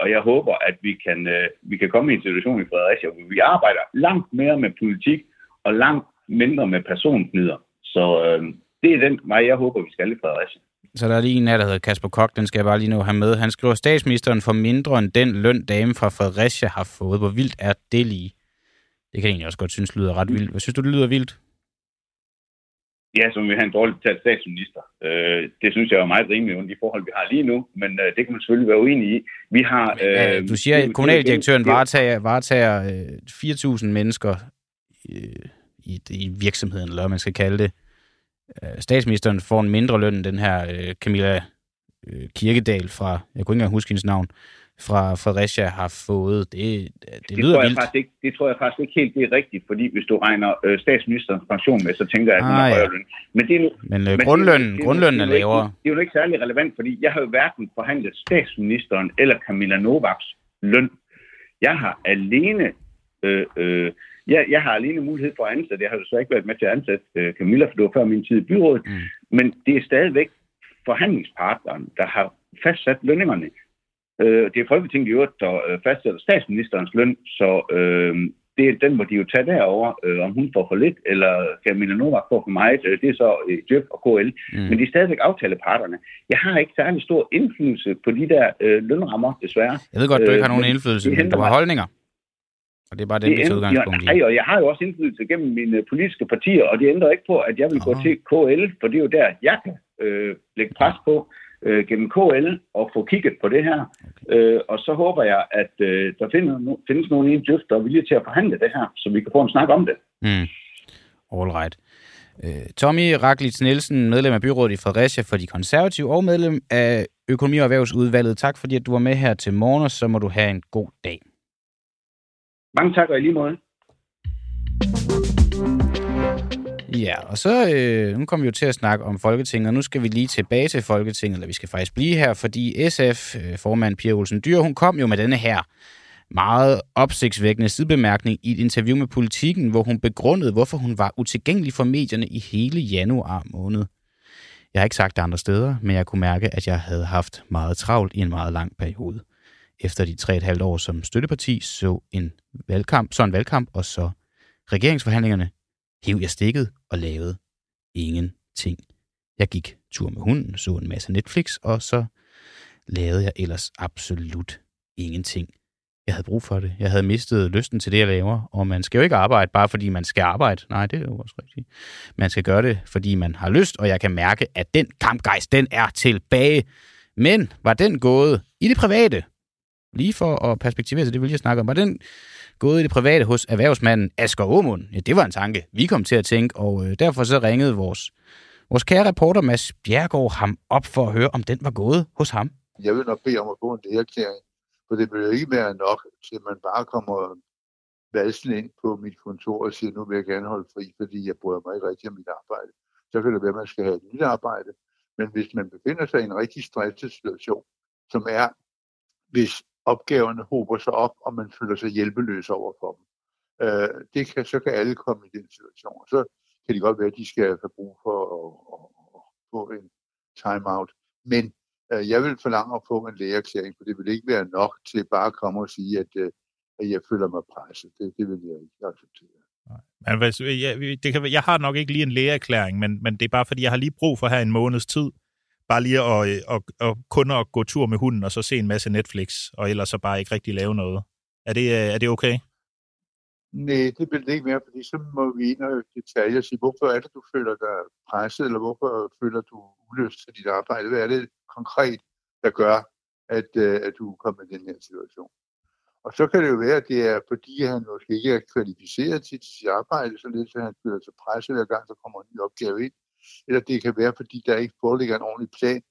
og jeg håber, at vi kan, vi kan komme i en situation i Fredericia, hvor vi arbejder langt mere med politik og langt mindre med personknider. Så det er den vej, jeg håber, vi skal i Fredericia. Så der er lige en her, der hedder Kasper Kok, den skal jeg bare lige nu have med. Han skriver, statsministeren får mindre end den løn, dame fra Fredericia har fået. Hvor vildt er det lige? Det kan jeg egentlig også godt synes lyder ret vildt. Hvad synes du, det lyder vildt? Ja, som vi har en dårligt betalt statsminister. Øh, det synes jeg er meget rimeligt under de forhold, vi har lige nu, men øh, det kan man selvfølgelig være uenig i. Vi har... Øh, ja, du siger, at kommunaldirektøren varetager, varetager øh, 4.000 mennesker øh, i, i virksomheden, eller hvad man skal kalde det. Øh, statsministeren får en mindre løn end den her øh, Camilla øh, Kirkedal fra, jeg kunne ikke engang huske hendes navn, fra Fredericia har fået. Det, det, det lyder tror jeg vildt. Faktisk ikke, det tror jeg faktisk ikke helt det er rigtigt, fordi hvis du regner øh, statsministerens pension med, så tænker jeg, at hun ah, har højere løn. Men, det er nu, men, øh, men grundlønnen, det, grundlønnen er, er lavere. Ikke, det er jo ikke særlig relevant, fordi jeg har jo hverken forhandlet statsministeren eller Camilla Novaks løn. Jeg har alene øh, øh, jeg, jeg har alene mulighed for at ansætte. Jeg har så ikke været med til at ansætte uh, Camilla, for det var før min tid i byrådet. Mm. Men det er stadigvæk forhandlingspartneren, der har fastsat lønningerne. Uh, det er Folketinget i øvrigt, der uh, fastsætter statsministerens løn, så uh, det, den må de jo tage derover, uh, om hun får for lidt, eller Camilla Novak får for meget. Uh, det er så uh, Djøf og KL. Mm. Men det er stadigvæk aftaleparterne. Jeg har ikke særlig stor indflydelse på de der uh, lønrammer, desværre. Jeg ved godt, du ikke har nogen indflydelse, men du har holdninger. Og det er bare det, vi tager udgangspunkt i. Nej, og jeg har jo også indflydelse gennem mine politiske partier, og det ændrer ikke på, at jeg vil Aha. gå til KL, for det er jo der, jeg kan øh, lægge pres på øh, gennem KL og få kigget på det her. Okay. Øh, og så håber jeg, at øh, der finder, no, findes nogen i en djøft, der er villige til at forhandle det her, så vi kan få en snak om det. Mm. All right. Øh, Tommy Raklitz Nielsen, medlem af byrådet i Fredericia for de konservative og medlem af økonomi- og erhvervsudvalget. Tak fordi at du var med her til morgen, og så må du have en god dag. Mange tak, og i lige måde. Ja, og så øh, nu kommer vi jo til at snakke om Folketinget, og nu skal vi lige tilbage til Folketinget, eller vi skal faktisk blive her, fordi SF, øh, formand Pia Olsen Dyr, hun kom jo med denne her meget opsigtsvækkende sidebemærkning i et interview med Politiken, hvor hun begrundede, hvorfor hun var utilgængelig for medierne i hele januar måned. Jeg har ikke sagt det andre steder, men jeg kunne mærke, at jeg havde haft meget travlt i en meget lang periode efter de tre et halvt år som støtteparti så en valgkamp, så en valgkamp, og så regeringsforhandlingerne, hæv jeg stikket og lavede ingenting. Jeg gik tur med hunden, så en masse Netflix, og så lavede jeg ellers absolut ingenting. Jeg havde brug for det. Jeg havde mistet lysten til det, jeg laver. Og man skal jo ikke arbejde, bare fordi man skal arbejde. Nej, det er jo også rigtigt. Man skal gøre det, fordi man har lyst, og jeg kan mærke, at den kampgejst, den er tilbage. Men var den gået i det private, lige for at perspektivere til det vil jeg snakke om, var den gået i det private hos erhvervsmanden Asger Aumund? Ja, det var en tanke, vi kom til at tænke, og øh, derfor så ringede vores, vores kære reporter Mads Bjergård ham op for at høre, om den var gået hos ham. Jeg vil nok bede om at få en lægerklæring, for det vil ikke være nok, til man bare kommer valsen ind på mit kontor og siger, nu vil jeg gerne holde fri, fordi jeg bryder mig ikke rigtig om mit arbejde. Så kan det være, at man skal have et nyt arbejde. Men hvis man befinder sig i en rigtig stresset situation, som er, hvis opgaverne hober sig op, og man føler sig hjælpeløs over for dem, øh, det kan, så kan alle komme i den situation. Så kan det godt være, at de skal have brug for at, at, at få en time-out. Men øh, jeg vil forlange at få en lægeerklæring, for det vil ikke være nok til bare at komme og sige, at, øh, at jeg føler mig presset. Det, det vil jeg ikke acceptere. Men hvis, jeg, det kan, jeg har nok ikke lige en lægeerklæring, men, men det er bare fordi, jeg har lige brug for her en måneds tid, bare lige at, at, at, at kun at gå tur med hunden, og så se en masse Netflix, og ellers så bare ikke rigtig lave noget. Er det, øh, er det okay? Nej, det vil det ikke mere, fordi så må vi ind og detaljer og sige, hvorfor er det, du føler dig presset, eller hvorfor føler du ulyst til dit arbejde? Hvad er det konkret, der gør, at, øh, at du kommer i den her situation? Og så kan det jo være, at det er, fordi han måske ikke er kvalificeret til sit arbejde, så lidt, at han føler sig presset hver gang, der kommer en ny opgave ind. Eller det kan være, fordi der ikke foreligger en ordentlig plan.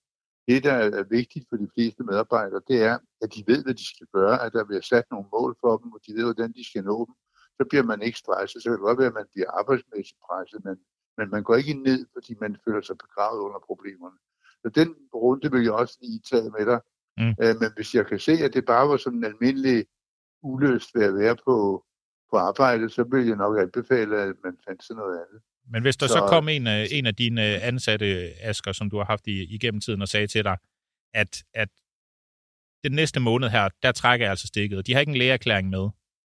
Det, der er vigtigt for de fleste medarbejdere, det er, at de ved, hvad de skal gøre, at der bliver sat nogle mål for dem, og de ved, hvordan de skal nå dem. Så bliver man ikke stresset. Så kan det godt være, at man bliver arbejdsmæssigt presset, men, men man går ikke ned, fordi man føler sig begravet under problemerne. Så den runde vil jeg også lige tage med dig. Mm. Øh, men hvis jeg kan se, at det bare var sådan en almindelig uløst ved at være på, på arbejde, så vil jeg nok anbefale, at man fandt sig noget andet. Men hvis der så, så kom en, en af dine ansatte, Asker, som du har haft i, igennem tiden, og sagde til dig, at, at den næste måned her, der trækker jeg altså stikket, og de har ikke en lægeerklæring med,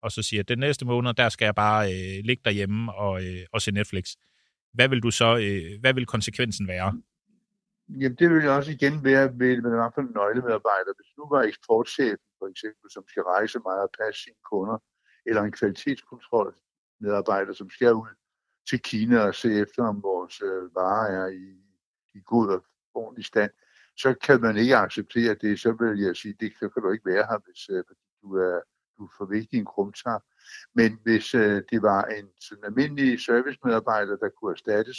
og så siger, at den næste måned, der skal jeg bare øh, ligge derhjemme og, øh, og se Netflix. Hvad vil du så, øh, hvad vil konsekvensen være? Jamen, det vil også igen være ved, med hvert fald nøglemedarbejder. Hvis nu var eksportchefen, for eksempel, som skal rejse meget og passe sine kunder, eller en kvalitetskontrol medarbejder, som skal ud til Kina og se efter, om vores øh, varer er i, i god og ordentlig stand, så kan man ikke acceptere det. Så vil jeg sige, det så kan du ikke være her, hvis øh, du er, du er for vigtig en krumtar. Men hvis øh, det var en sådan almindelig servicemedarbejder, der kunne erstattes,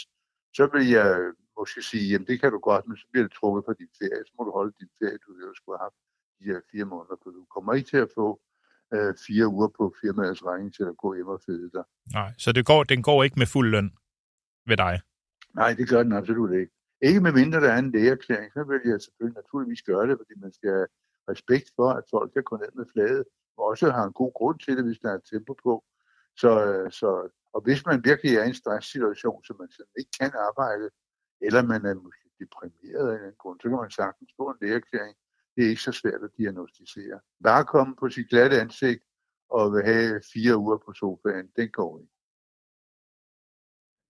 så vil jeg måske sige, jamen det kan du godt, men så bliver det trukket på din ferie. Så må du holde din ferie, du jo skulle have haft de her fire måneder, for du kommer ikke til at få øh, fire uger på firmaets regning til at gå hjem og føde dig. Nej, så det går, den går ikke med fuld løn ved dig? Nej, det gør den absolut ikke. Ikke med mindre der er en lægeerklæring, så vil jeg selvfølgelig naturligvis gøre det, fordi man skal have respekt for, at folk kan gå ned med fladet, og også har en god grund til det, hvis der er tempo på. Så, øh, så, og hvis man virkelig er i en stresssituation, så man ikke kan arbejde, eller man er måske deprimeret af en grund, så kan man sagtens få en lægeerklæring. Det er ikke så svært at diagnostisere. Bare komme på sit glatte ansigt og vil have fire uger på sofaen, den går ikke.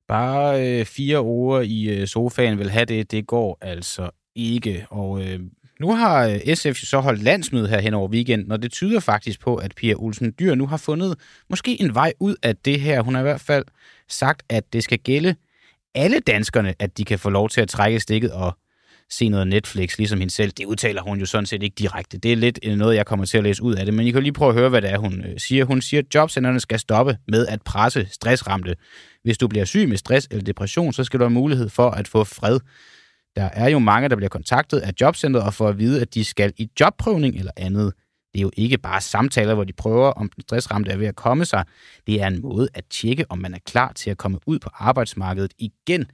Bare øh, fire uger i øh, sofaen vil have det, det går altså ikke. Og øh, nu har øh, SF så holdt landsmøde her hen over weekenden, og det tyder faktisk på, at Pia Olsen Dyr nu har fundet måske en vej ud af det her. Hun har i hvert fald sagt, at det skal gælde alle danskerne, at de kan få lov til at trække stikket og se noget Netflix, ligesom hende selv. Det udtaler hun jo sådan set ikke direkte. Det er lidt noget, jeg kommer til at læse ud af det, men I kan lige prøve at høre, hvad det er, hun øh, siger. Hun siger, at jobcenterne skal stoppe med at presse stressramte. Hvis du bliver syg med stress eller depression, så skal du have mulighed for at få fred. Der er jo mange, der bliver kontaktet af jobcentret og får at vide, at de skal i jobprøvning eller andet. Det er jo ikke bare samtaler, hvor de prøver, om den stressramte er ved at komme sig. Det er en måde at tjekke, om man er klar til at komme ud på arbejdsmarkedet igen.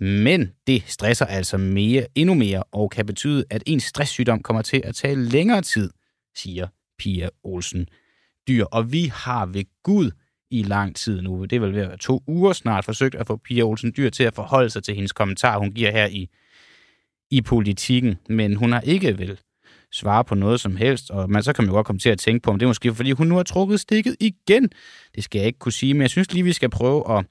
Men det stresser altså mere, endnu mere og kan betyde, at en stresssygdom kommer til at tage længere tid, siger Pia Olsen Dyr. Og vi har ved Gud i lang tid nu, det er vel ved at være to uger snart, forsøgt at få Pia Olsen Dyr til at forholde sig til hendes kommentar, hun giver her i, i politikken. Men hun har ikke vel svare på noget som helst, og man, så kan man jo godt komme til at tænke på, om det er måske fordi hun nu har trukket stikket igen. Det skal jeg ikke kunne sige, men jeg synes lige, vi skal prøve at,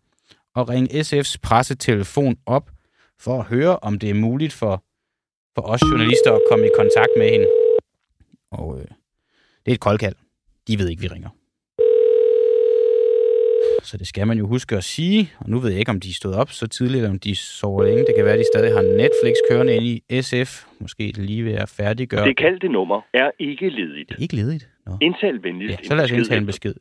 at ringe SF's pressetelefon op, for at høre, om det er muligt for, for os journalister at komme i kontakt med hende. Og øh, det er et koldkald. De ved ikke, vi ringer. Så det skal man jo huske at sige. Og nu ved jeg ikke, om de stod op så tidligt, eller om de sover længe. Det kan være, at de stadig har Netflix kørende ind i SF. Måske lige ved at færdiggøre. Det kaldte nummer er ikke ledigt. Det er ikke ledigt? Nå. Indtal venligst ja, så lad os indtale en besked.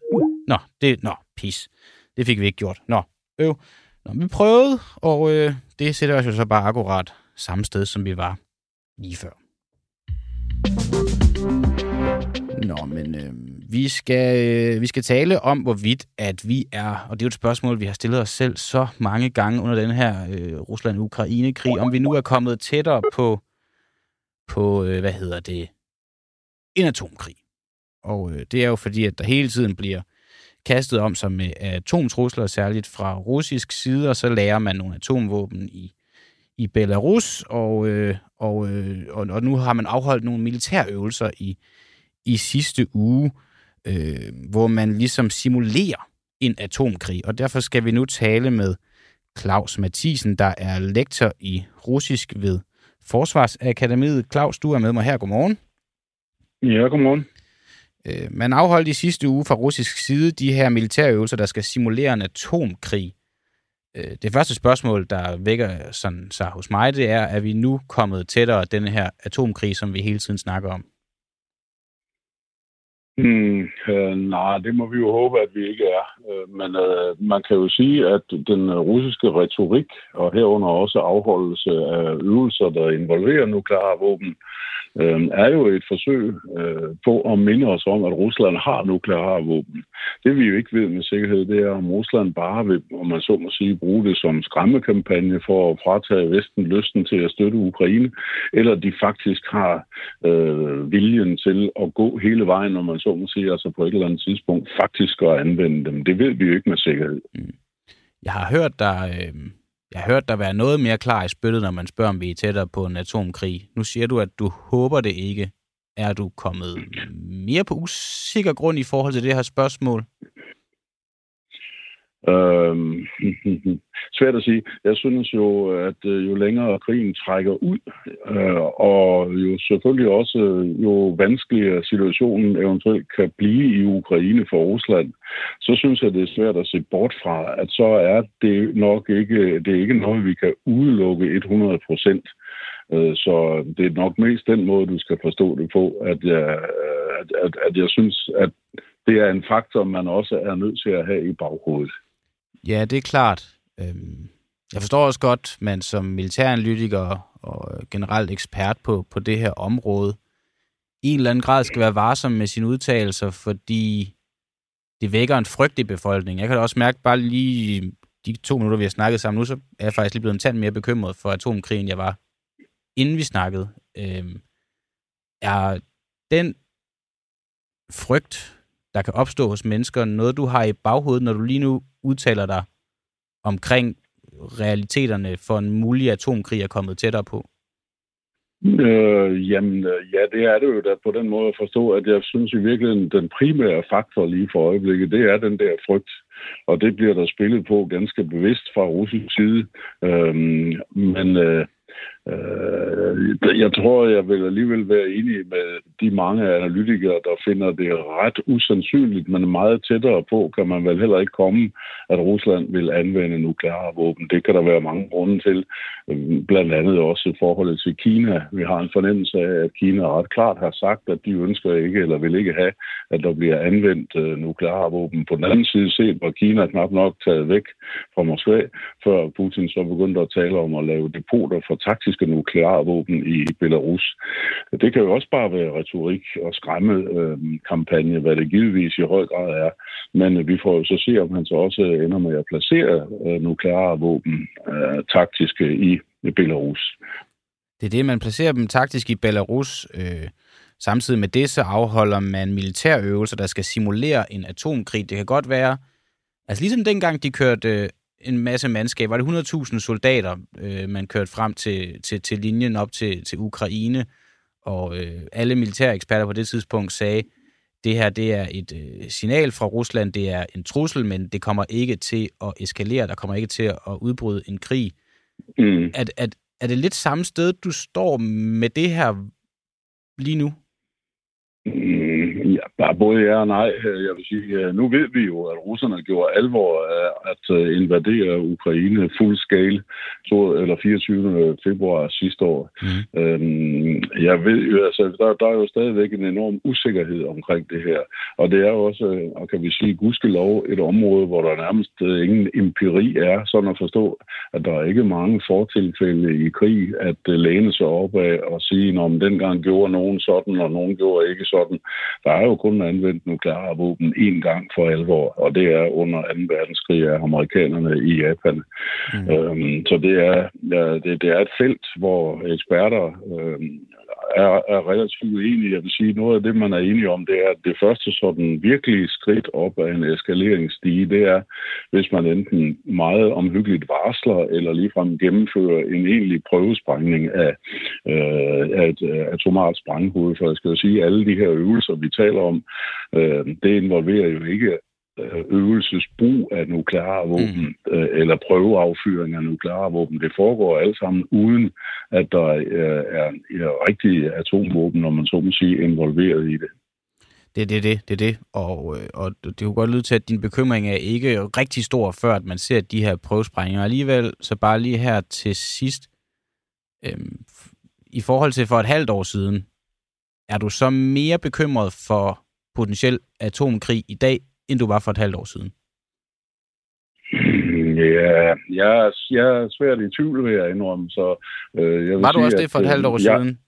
Nå, det, nå, pis. Det fik vi ikke gjort. Nå, øv. Nå, vi prøvede, og øh, det sætter os jo så bare akkurat samme sted, som vi var lige før. Nå, men øh, Vi skal, øh, vi skal tale om, hvorvidt at vi er, og det er jo et spørgsmål, vi har stillet os selv så mange gange under den her øh, Rusland-Ukraine-krig, om vi nu er kommet tættere på, på øh, hvad hedder det, en atomkrig. Og øh, det er jo fordi, at der hele tiden bliver kastet om sig med atomtrusler, særligt fra russisk side, og så lærer man nogle atomvåben i, i Belarus, og, øh, og, øh, og, og nu har man afholdt nogle militærøvelser i, i sidste uge, øh, hvor man ligesom simulerer en atomkrig. Og derfor skal vi nu tale med Claus Mathisen, der er lektor i russisk ved Forsvarsakademiet. Claus, du er med mig her. Godmorgen. Ja, godmorgen. Øh, man afholdt i sidste uge fra russisk side de her militærøvelser, der skal simulere en atomkrig. Øh, det første spørgsmål, der vækker sådan, sig hos mig, det er, er vi nu kommet tættere den her atomkrig, som vi hele tiden snakker om? Hmm, øh, nej, det må vi jo håbe, at vi ikke er. Øh, men øh, man kan jo sige, at den russiske retorik, og herunder også afholdelse af øvelser, der involverer nukleare våben, øh, er jo et forsøg øh, på at minde os om, at Rusland har nukleare våben. Det vi jo ikke ved med sikkerhed, det er, om Rusland bare vil, om man så må sige, bruge det som skræmmekampagne for at fratage Vesten lysten til at støtte Ukraine, eller de faktisk har øh, viljen til at gå hele vejen, når man så må sige, altså på et eller andet tidspunkt faktisk at anvende dem. Det ved vi jo ikke med sikkerhed. Mm. Jeg har hørt dig... Øh jeg har hørt dig være noget mere klar i spyttet, når man spørger, om vi er tættere på en atomkrig. Nu siger du, at du håber det ikke. Er du kommet mere på usikker grund i forhold til det her spørgsmål? Øhm, [LAUGHS] svært at sige. Jeg synes jo, at øh, jo længere krigen trækker ud, øh, og jo selvfølgelig også, øh, jo vanskeligere situationen eventuelt kan blive i Ukraine for Rusland, så synes jeg, det er svært at se bort fra, at så er det nok ikke, det er ikke noget, vi kan udelukke 100 procent. Øh, så det er nok mest den måde, du skal forstå det på, at jeg, at, at, at jeg synes, at det er en faktor, man også er nødt til at have i baghovedet. Ja, det er klart. Øhm, jeg forstår også godt, man som militæranalytiker og øh, generelt ekspert på, på det her område, i en eller anden grad skal være varsom med sine udtalelser, fordi det vækker en frygt i befolkningen. Jeg kan da også mærke bare lige de to minutter, vi har snakket sammen nu, så er jeg faktisk lige blevet en tand mere bekymret for atomkrigen, jeg var, inden vi snakkede. Øhm, er den frygt, der kan opstå hos mennesker, noget du har i baghovedet, når du lige nu udtaler dig omkring realiteterne for en mulig atomkrig er kommet tættere på? Øh, jamen, øh, ja, det er det jo da på den måde at forstå, at jeg synes i virkeligheden, den primære faktor lige for øjeblikket, det er den der frygt. Og det bliver der spillet på ganske bevidst fra russisk side. Øh, men øh, Øh, jeg tror, jeg vil alligevel være enig med de mange analytikere, der finder det ret usandsynligt, men meget tættere på kan man vel heller ikke komme, at Rusland vil anvende nukleare våben. Det kan der være mange grunde til, blandt andet også i forholdet til Kina. Vi har en fornemmelse af, at Kina ret klart har sagt, at de ønsker ikke eller vil ikke have, at der bliver anvendt øh, nukleare våben. På den anden side set var Kina knap nok taget væk fra Moskva, før Putin så begyndte at tale om at lave depoter for taktisk taktiske nukleare våben i Belarus. Det kan jo også bare være retorik og skræmme øh, kampagne, hvad det givetvis i høj grad er. Men øh, vi får jo så se, om han så også ender med at placere øh, nukleare våben øh, taktiske øh, i Belarus. Det er det, man placerer dem taktisk i Belarus. Øh, samtidig med det, så afholder man militærøvelser, der skal simulere en atomkrig. Det kan godt være, altså ligesom dengang de kørte en masse mandskab. Var det 100.000 soldater, øh, man kørte frem til, til, til linjen op til, til Ukraine, og øh, alle militære eksperter på det tidspunkt sagde, det her det er et øh, signal fra Rusland, det er en trussel, men det kommer ikke til at eskalere, der kommer ikke til at udbryde en krig. Mm. Er, er, er det lidt samme sted, du står med det her lige nu? Mm, ja, både ja og nej. Jeg vil sige, nu ved vi jo, at russerne gjorde alvor af at øh, invadere Ukraine fuld scale to, eller 24. februar sidste år. Mm. Øhm, jeg ved jo, altså, der, der er jo stadigvæk en enorm usikkerhed omkring det her. Og det er jo også, og kan vi sige, gudskelov, et område, hvor der nærmest øh, ingen empiri er, sådan at forstå, at der er ikke mange fortilfælde i krig, at øh, læne sig op af og sige, om dengang gjorde nogen sådan, og nogen gjorde ikke sådan. Der der er jo kun anvendt nukleare våben én gang for alvor, og det er under 2. verdenskrig af amerikanerne i Japan. Mm. Øhm, så det er, ja, det, det er et felt, hvor eksperter øhm, er, er relativt uenige. Jeg vil sige, noget af det, man er enige om, det er, at det første sådan virkelige skridt op af en eskaleringsstige, det er, hvis man enten meget omhyggeligt varsler, eller ligefrem gennemfører en egentlig prøvesprængning af, øh, af et øh, atomart sprænghoved. For jeg skal jo sige, at alle de her øvelser, vi taler om, øh, det involverer jo ikke øvelsesbrug af nukleare våben mm. øh, eller prøveaffyring af nukleare våben. Det foregår alt sammen uden, at der øh, er, er rigtige atomvåben, når man så må sige, involveret i det. Det er det, det, det, det. Og, øh, og det kunne godt lyde til, at din bekymring er ikke rigtig stor, før at man ser de her prøvesprængninger. Alligevel, så bare lige her til sidst, øhm, i forhold til for et halvt år siden, er du så mere bekymret for potentiel atomkrig i dag, end du var for et halvt år siden? Ja, jeg, er, jeg er svært i tvivl, vil jeg indrømme. Så, øh, jeg vil var sige, du også det for et halvt år jeg, siden?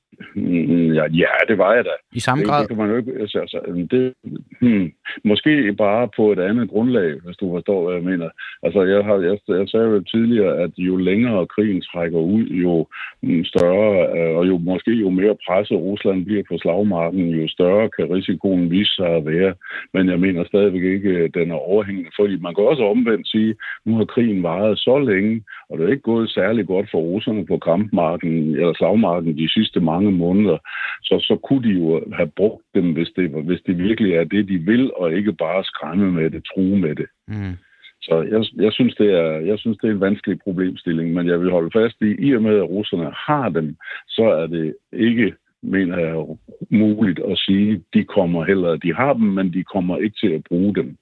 Ja, ja, det var jeg da. I samme det, grad? Det kan man jo ikke, altså, altså, det, hmm, måske bare på et andet grundlag, hvis du forstår, hvad jeg mener. Altså, jeg, har, jeg, jeg sagde jo tidligere, at jo længere krigen trækker ud, jo mm, større, øh, og jo måske jo mere presset Rusland bliver på slagmarken, jo større kan risikoen vise sig at være. Men jeg mener stadigvæk ikke, at den er overhængende, fordi man kan også omvendt sige, nu har krigen varet så længe, og det er ikke gået særlig godt for russerne på kampmarken eller slagmarken de sidste mange måneder, så, så kunne de jo have brugt dem, hvis det, hvis det virkelig er det, de vil, og ikke bare skræmme med det, true med det. Mm. Så jeg, jeg, synes, det er, jeg synes, det er en vanskelig problemstilling, men jeg vil holde fast i, i og med, at russerne har dem, så er det ikke mener jeg, muligt at sige, de kommer heller, de har dem, men de kommer ikke til at bruge dem.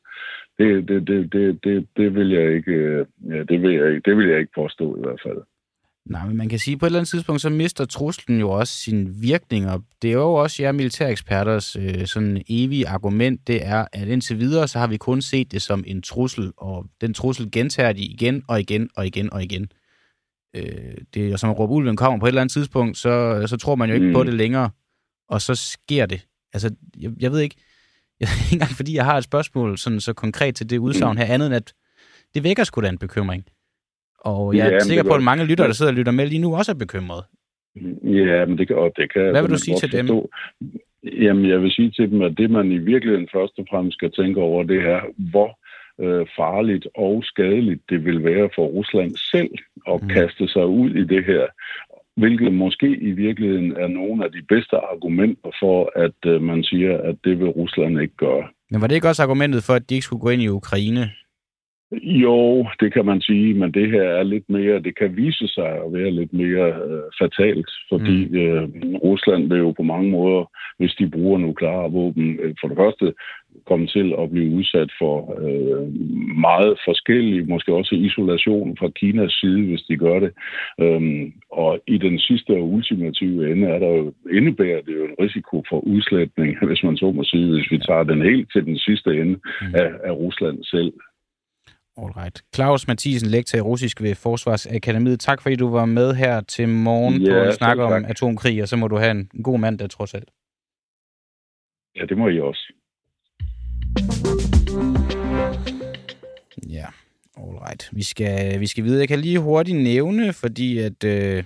Det, det, det, det, det, det vil jeg ikke, ja, det vil jeg ikke, det vil jeg ikke påstå i hvert fald. Nej, men man kan sige, at på et eller andet tidspunkt, så mister truslen jo også sin virkning, og det er jo også jer militæreksperters øh, sådan evige argument, det er, at indtil videre, så har vi kun set det som en trussel, og den trussel gentager de igen og igen og igen og igen. Øh, det er som at råbe ulven kommer på et eller andet tidspunkt, så, så tror man jo ikke mm. på det længere, og så sker det. Altså, jeg, jeg ved ikke, [LAUGHS] jeg, ikke engang fordi jeg har et spørgsmål sådan så konkret til det udsagn her, andet end at det vækker sgu da en bekymring. Og jeg er ja, sikker på, at mange lyttere, der sidder og lytter med lige nu, også er bekymrede. Ja, men det kan, og det kan Hvad vil du sige til forstå. dem? Jamen, jeg vil sige til dem, at det, man i virkeligheden først og fremmest skal tænke over, det er, hvor øh, farligt og skadeligt det vil være for Rusland selv at mm. kaste sig ud i det her. Hvilket måske i virkeligheden er nogle af de bedste argumenter for, at øh, man siger, at det vil Rusland ikke gøre. Men var det ikke også argumentet for, at de ikke skulle gå ind i Ukraine? Jo, det kan man sige, men det her er lidt mere, det kan vise sig at være lidt mere øh, fatalt, fordi mm. øh, Rusland vil jo på mange måder, hvis de bruger nukleare våben, øh, for det første komme til at blive udsat for øh, meget forskellige, måske også isolation fra Kinas side, hvis de gør det. Øhm, og i den sidste og ultimative ende er der jo, indebærer det jo en risiko for udslætning, [LAUGHS] hvis man så må sige, hvis vi tager den helt til den sidste ende mm. af, af Rusland selv. Alright. Claus Mathisen, lektor i russisk ved Forsvarsakademiet. Tak fordi du var med her til morgen ja, på at snakke om atomkrig, og så må du have en god mand der trods alt. Ja, det må I også. Ja, alright. Vi skal, vi skal videre. Jeg kan lige hurtigt nævne, fordi at øh,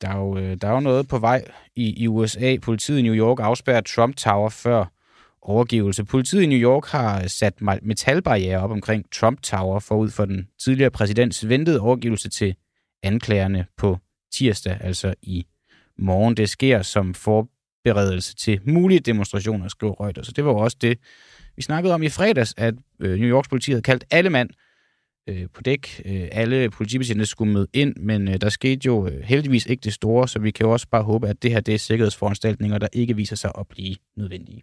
der, er jo, øh, der er jo noget på vej i, i USA. Politiet i New York afspærrer Trump Tower før overgivelse. Politiet i New York har sat metalbarriere op omkring Trump Tower forud for den tidligere præsidents ventede overgivelse til anklagerne på tirsdag, altså i morgen. Det sker som forberedelse til mulige demonstrationer, skriver Reuters. Så det var jo også det, vi snakkede om i fredags, at øh, New Yorks politi havde kaldt alle mand øh, på dæk. Øh, alle politibetjente skulle møde ind, men øh, der skete jo øh, heldigvis ikke det store, så vi kan jo også bare håbe, at det her det er sikkerhedsforanstaltninger, der ikke viser sig at blive nødvendige.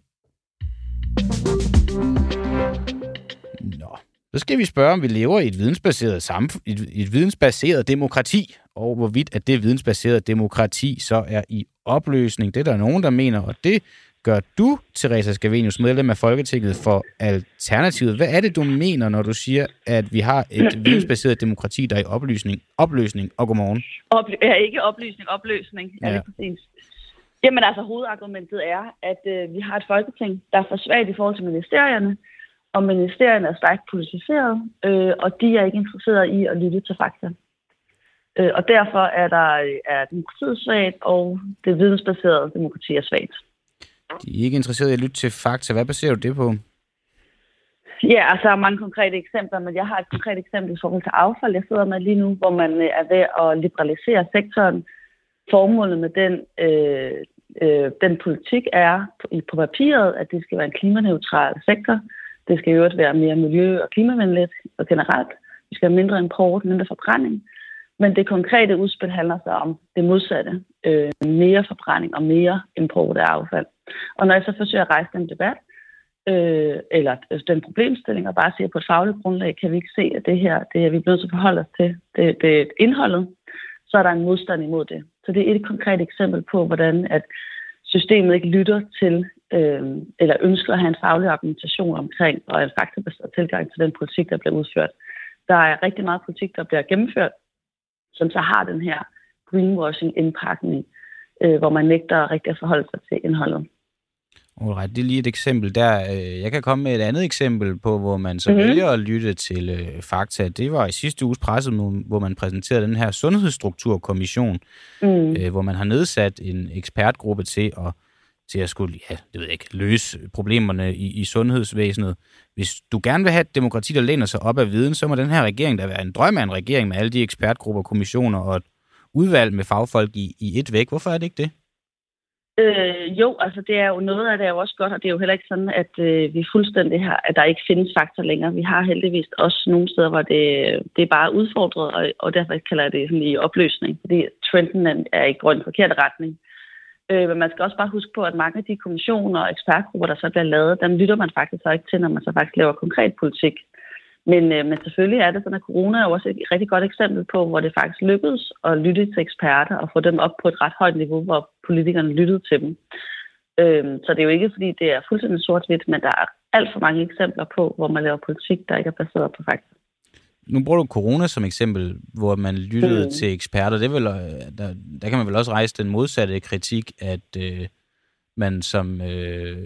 Nå, så skal vi spørge, om vi lever i et vidensbaseret samfund, et, et vidensbaseret demokrati, og hvorvidt at det vidensbaserede demokrati så er i opløsning. Det er der nogen, der mener, og det gør du, Teresa Scavenius, medlem af Folketinget for Alternativet. Hvad er det, du mener, når du siger, at vi har et [CLEARS THROAT] vidensbaseret demokrati, der er i opløsning? Opløsning og godmorgen. Op, ja, ikke oplysning, opløsning. Ja, ja. præcis. Jamen altså, hovedargumentet er, at øh, vi har et folketing, der er for svagt i forhold til ministerierne, og ministerierne er stærkt politiseret, øh, og de er ikke interesserede i at lytte til fakta. Øh, og derfor er der er demokratiet svagt, og det vidensbaserede demokrati er svagt. De er ikke interesseret i at lytte til fakta. Hvad baserer du det på? Ja, altså der er mange konkrete eksempler, men jeg har et konkret eksempel i forhold til affald, jeg sidder med lige nu, hvor man øh, er ved at liberalisere sektoren. Formålet med den, øh, øh, den politik er på, på papiret, at det skal være en klimaneutral sektor. Det skal jo være mere miljø- og klimavenligt og generelt. Vi skal have mindre import, mindre forbrænding. Men det konkrete udspil handler så om det modsatte. Øh, mere forbrænding og mere import af affald. Og når jeg så forsøger at rejse den debat, øh, eller den problemstilling, og bare siger, at på et fagligt grundlag kan vi ikke se, at det her, det her vi blevet til at forholde os til, det, det er indholdet, så er der en modstand imod det. Så det er et konkret eksempel på, hvordan at systemet ikke lytter til, øh, eller ønsker at have en faglig argumentation omkring, og en faktabaseret tilgang til den politik, der bliver udført. Der er rigtig meget politik, der bliver gennemført, som så har den her greenwashing-indpakning, øh, hvor man nægter rigtig at forholde sig til indholdet. Alright, det er lige et eksempel der. Øh, jeg kan komme med et andet eksempel på, hvor man så mm-hmm. vælger at lytte til øh, fakta. Det var i sidste uges pressemøde, hvor man præsenterede den her sundhedsstrukturkommission, mm. øh, hvor man har nedsat en ekspertgruppe til at til at skulle, ja, det ved jeg ikke, løse problemerne i, i sundhedsvæsenet. Hvis du gerne vil have et demokrati, der læner sig op af viden, så må den her regering da være en drøm af en regering med alle de ekspertgrupper, kommissioner og et udvalg med fagfolk i, i et væk. Hvorfor er det ikke det? Øh, jo, altså det er jo noget af det er jo også godt, og det er jo heller ikke sådan, at øh, vi fuldstændig har, at der ikke findes fakta længere. Vi har heldigvis også nogle steder, hvor det, det er bare udfordret, og, og derfor kalder jeg det sådan i opløsning, fordi trenden er i grøn forkert retning. Øh, men man skal også bare huske på, at mange af de kommissioner og ekspertgrupper, der så bliver lavet, dem lytter man faktisk så ikke til, når man så faktisk laver konkret politik. Men, øh, men selvfølgelig er det sådan, at corona er også et rigtig godt eksempel på, hvor det faktisk lykkedes at lytte til eksperter og få dem op på et ret højt niveau, hvor politikerne lyttede til dem. Øh, så det er jo ikke, fordi det er fuldstændig sort-hvidt, men der er alt for mange eksempler på, hvor man laver politik, der ikke er baseret på fakta. Nu bruger du corona som eksempel, hvor man lyttede mm. til eksperter. Det er vel, øh, der, der kan man vel også rejse den modsatte kritik, at øh, man som øh,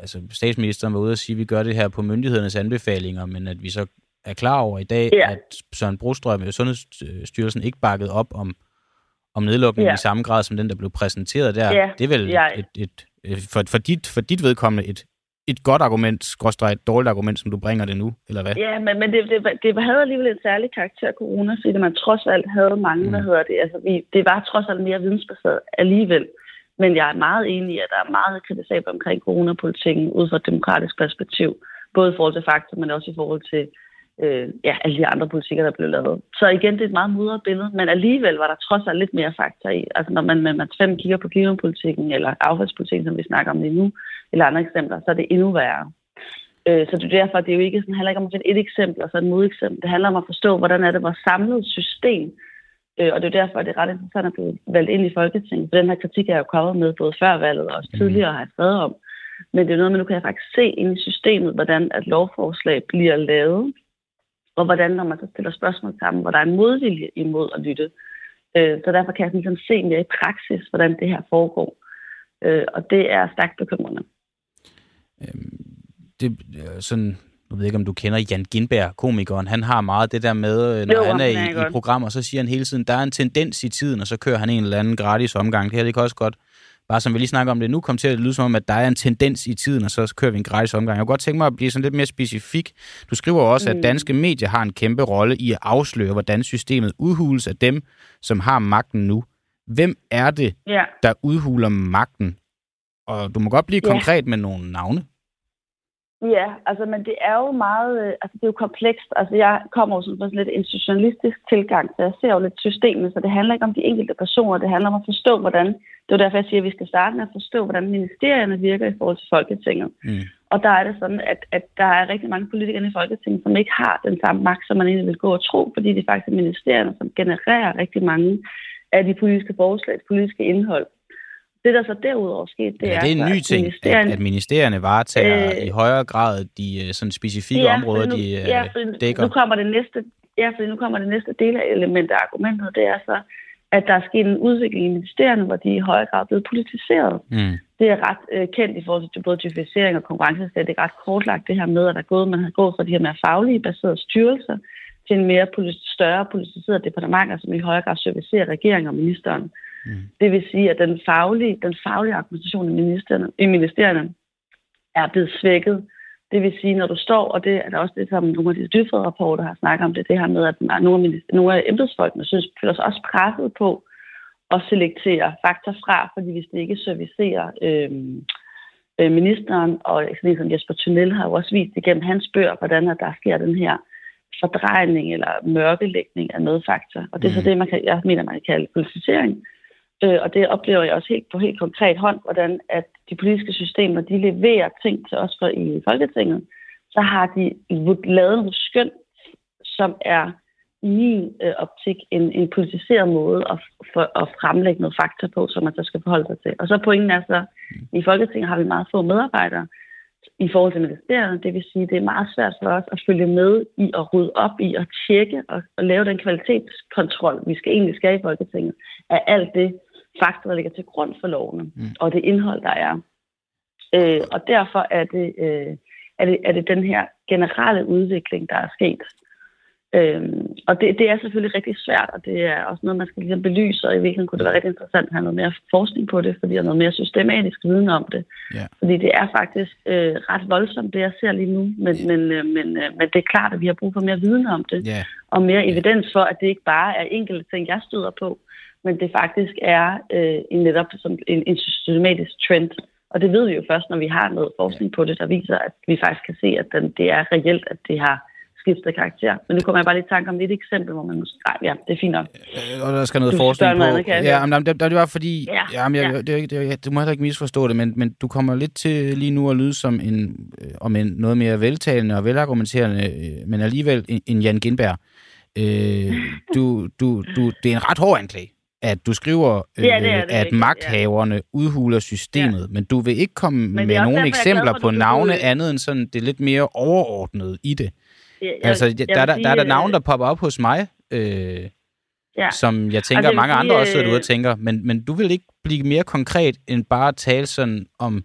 altså statsministeren var ude og sige, at vi gør det her på myndighedernes anbefalinger, men at vi så er klar over i dag, yeah. at Søren Brostrøm og Sundhedsstyrelsen ikke bakket op om, om nedlukningen yeah. i samme grad som den, der blev præsenteret der. Yeah. Det er vel yeah. et, et, et, for, for, dit, for dit vedkommende et, et godt argument, skråstrej et dårligt argument, som du bringer det nu, eller hvad? Ja, men, men det, det, det havde alligevel en særlig karakter, corona, fordi man trods alt havde mange, mm. hvad hedder det, altså vi, det var trods alt mere vidensbaseret alligevel. Men jeg er meget enig i, at der er meget kritisabelt omkring coronapolitikken ud fra et demokratisk perspektiv. Både i forhold til fakta, men også i forhold til øh, ja, alle de andre politikker, der blev lavet. Så igen, det er et meget mudret billede, men alligevel var der trods alt lidt mere fakta i. Altså når man, man, man fem kigger på klimapolitikken, eller affaldspolitikken, som vi snakker om lige nu, eller andre eksempler, så er det endnu værre. Øh, så det er derfor, det er jo ikke sådan, handler ikke om at finde et eksempel og så et modeksempel. Det handler om at forstå, hvordan er det vores samlede system Øh, og det er derfor, at det er ret interessant at blive valgt ind i Folketinget. For den her kritik er jo kommet med både før valget og også mhm. tidligere har jeg skrevet om. Men det er noget, man nu kan jeg faktisk se ind i systemet, hvordan at lovforslag bliver lavet, og hvordan, når man så stiller spørgsmål sammen, hvor der er en modvilje imod at lytte. Øh, så derfor kan jeg sådan se mere i praksis, hvordan det her foregår. Øh, og det er stærkt bekymrende. Øhm, det sådan nu ved ikke, om du kender Jan Gindberg, komikeren, han har meget det der med, øh, når jo, han er i, i programmer, så siger han hele tiden, der er en tendens i tiden, og så kører han en eller anden gratis omgang. Det her, det kan også godt, bare som vi lige snakker om det nu, kom til at lyde som om, at der er en tendens i tiden, og så kører vi en gratis omgang. Jeg kunne godt tænke mig at blive sådan lidt mere specifik. Du skriver også, mm. at danske medier har en kæmpe rolle i at afsløre, hvordan systemet udhules af dem, som har magten nu. Hvem er det, ja. der udhuler magten? Og du må godt blive ja. konkret med nogle navne. Ja, altså, men det er jo meget, øh, altså det er jo komplekst. Altså jeg kommer jo sådan på sådan lidt institutionalistisk tilgang, så jeg ser jo lidt systemet, så det handler ikke om de enkelte personer, det handler om at forstå, hvordan, det er derfor, jeg siger, at vi skal starte med at forstå, hvordan ministerierne virker i forhold til Folketinget. Mm. Og der er det sådan, at, at der er rigtig mange politikere i Folketinget, som ikke har den samme magt, som man egentlig vil gå og tro, fordi det er faktisk ministerierne, som genererer rigtig mange af de politiske forslag, det politiske indhold. Det, der så derudover sket, det ja, er... det er en ny ting, ministerierne, at, at ministerierne varetager øh, i højere grad de øh, sådan specifikke ja, områder, nu, de øh, ja, dækker. Nu kommer det næste, ja, fordi nu kommer det næste del af argumentet, det er så, at der er sket en udvikling i ministerierne, hvor de i højere grad er blevet politiseret. Mm. Det er ret øh, kendt i forhold til både differentiering og konkurrencestat. Det er ret kortlagt det her med, at der er gået, man har gået fra de her mere faglige baserede styrelser til en mere politi- større politiseret departementer, som i højere grad servicerer regeringen og ministeren. Mm. Det vil sige, at den faglige, den faglige argumentation i ministerierne, i ministerierne er blevet svækket. Det vil sige, når du står, og det er der også det, som nogle af de dybfede rapporter har snakket om, det, det her med, at nogle af, nogle af embedsfolkene synes, føler sig også presset på at selektere fakta fra, fordi hvis det ikke servicerer øh, øh, ministeren, og sådan som Jesper Tunnel har jo også vist igennem hans bøger, hvordan at der sker den her fordrejning eller mørkelægning af fakta. Og det er så Mhm. det, man kan, jeg mener, man kan kalde politisering. Øh, og det oplever jeg også helt på helt konkret hånd, hvordan at de politiske systemer, de leverer ting til os for i Folketinget, så har de lavet nogle skøn, som er i min øh, optik en, en politiseret måde at, for, at fremlægge noget fakta på, som man så skal forholde sig til. Og så pointen er så, i Folketinget har vi meget få medarbejdere i forhold til ministeriet. Det vil sige, det er meget svært for os at følge med i at rydde op i og tjekke og, og lave den kvalitetskontrol, vi skal egentlig skal i Folketinget, af alt det fakta, der ligger til grund for lovene, Mm. og det indhold, der er. Øh, og derfor er det, øh, er, det, er det den her generelle udvikling, der er sket. Øhm, og det, det er selvfølgelig rigtig svært, og det er også noget, man skal ligesom belyse, og i virkeligheden kunne det være rigtig interessant at have noget mere forskning på det, fordi der er noget mere systematisk viden om det. Ja. Fordi det er faktisk øh, ret voldsomt, det jeg ser lige nu, men, Ja. men, øh, men, øh, men det er klart, at vi har brug for mere viden om det, Ja, og mere evidens for, at det ikke bare er enkelte ting, jeg støder på, men det faktisk er øh, en, netop som en, en systematisk trend. Og det ved vi jo først, når vi har noget forskning på det, der viser, at vi faktisk kan se, at den, det er reelt, at det har skiftet karakter. Men nu kommer jeg bare lige i tanke om et eksempel, hvor man måske... Nej, ja, det er fint nok. Øh, og der skal noget Du forskning på. andet, kan ja, men det, det var fordi, Ja, ja, men jeg, ja. det, det, er- du må heller ikke misforstå det, men, men du kommer lidt til lige nu at lyde som en, øh, om en noget mere veltalende og velargumenterende, øh, men alligevel en, en Jan Gindberg. Øh, du, du, du, det er en ret hård anklage, at du skriver, øh, Ja, det er det at magthaverne udhuler systemet, ja. men du vil ikke komme med nogle derfor, er eksempler for, på navne tog- andet end sådan det lidt mere overordnede i det. Jeg, jeg, Altså, jeg der, der, der, sige, der er der øh, navne, der popper op hos mig, øh, Ja. som jeg tænker, Altså, jeg vil mange sige, andre også sidder øh, derude og tænker, men, men du vil ikke blive mere konkret end bare at tale sådan om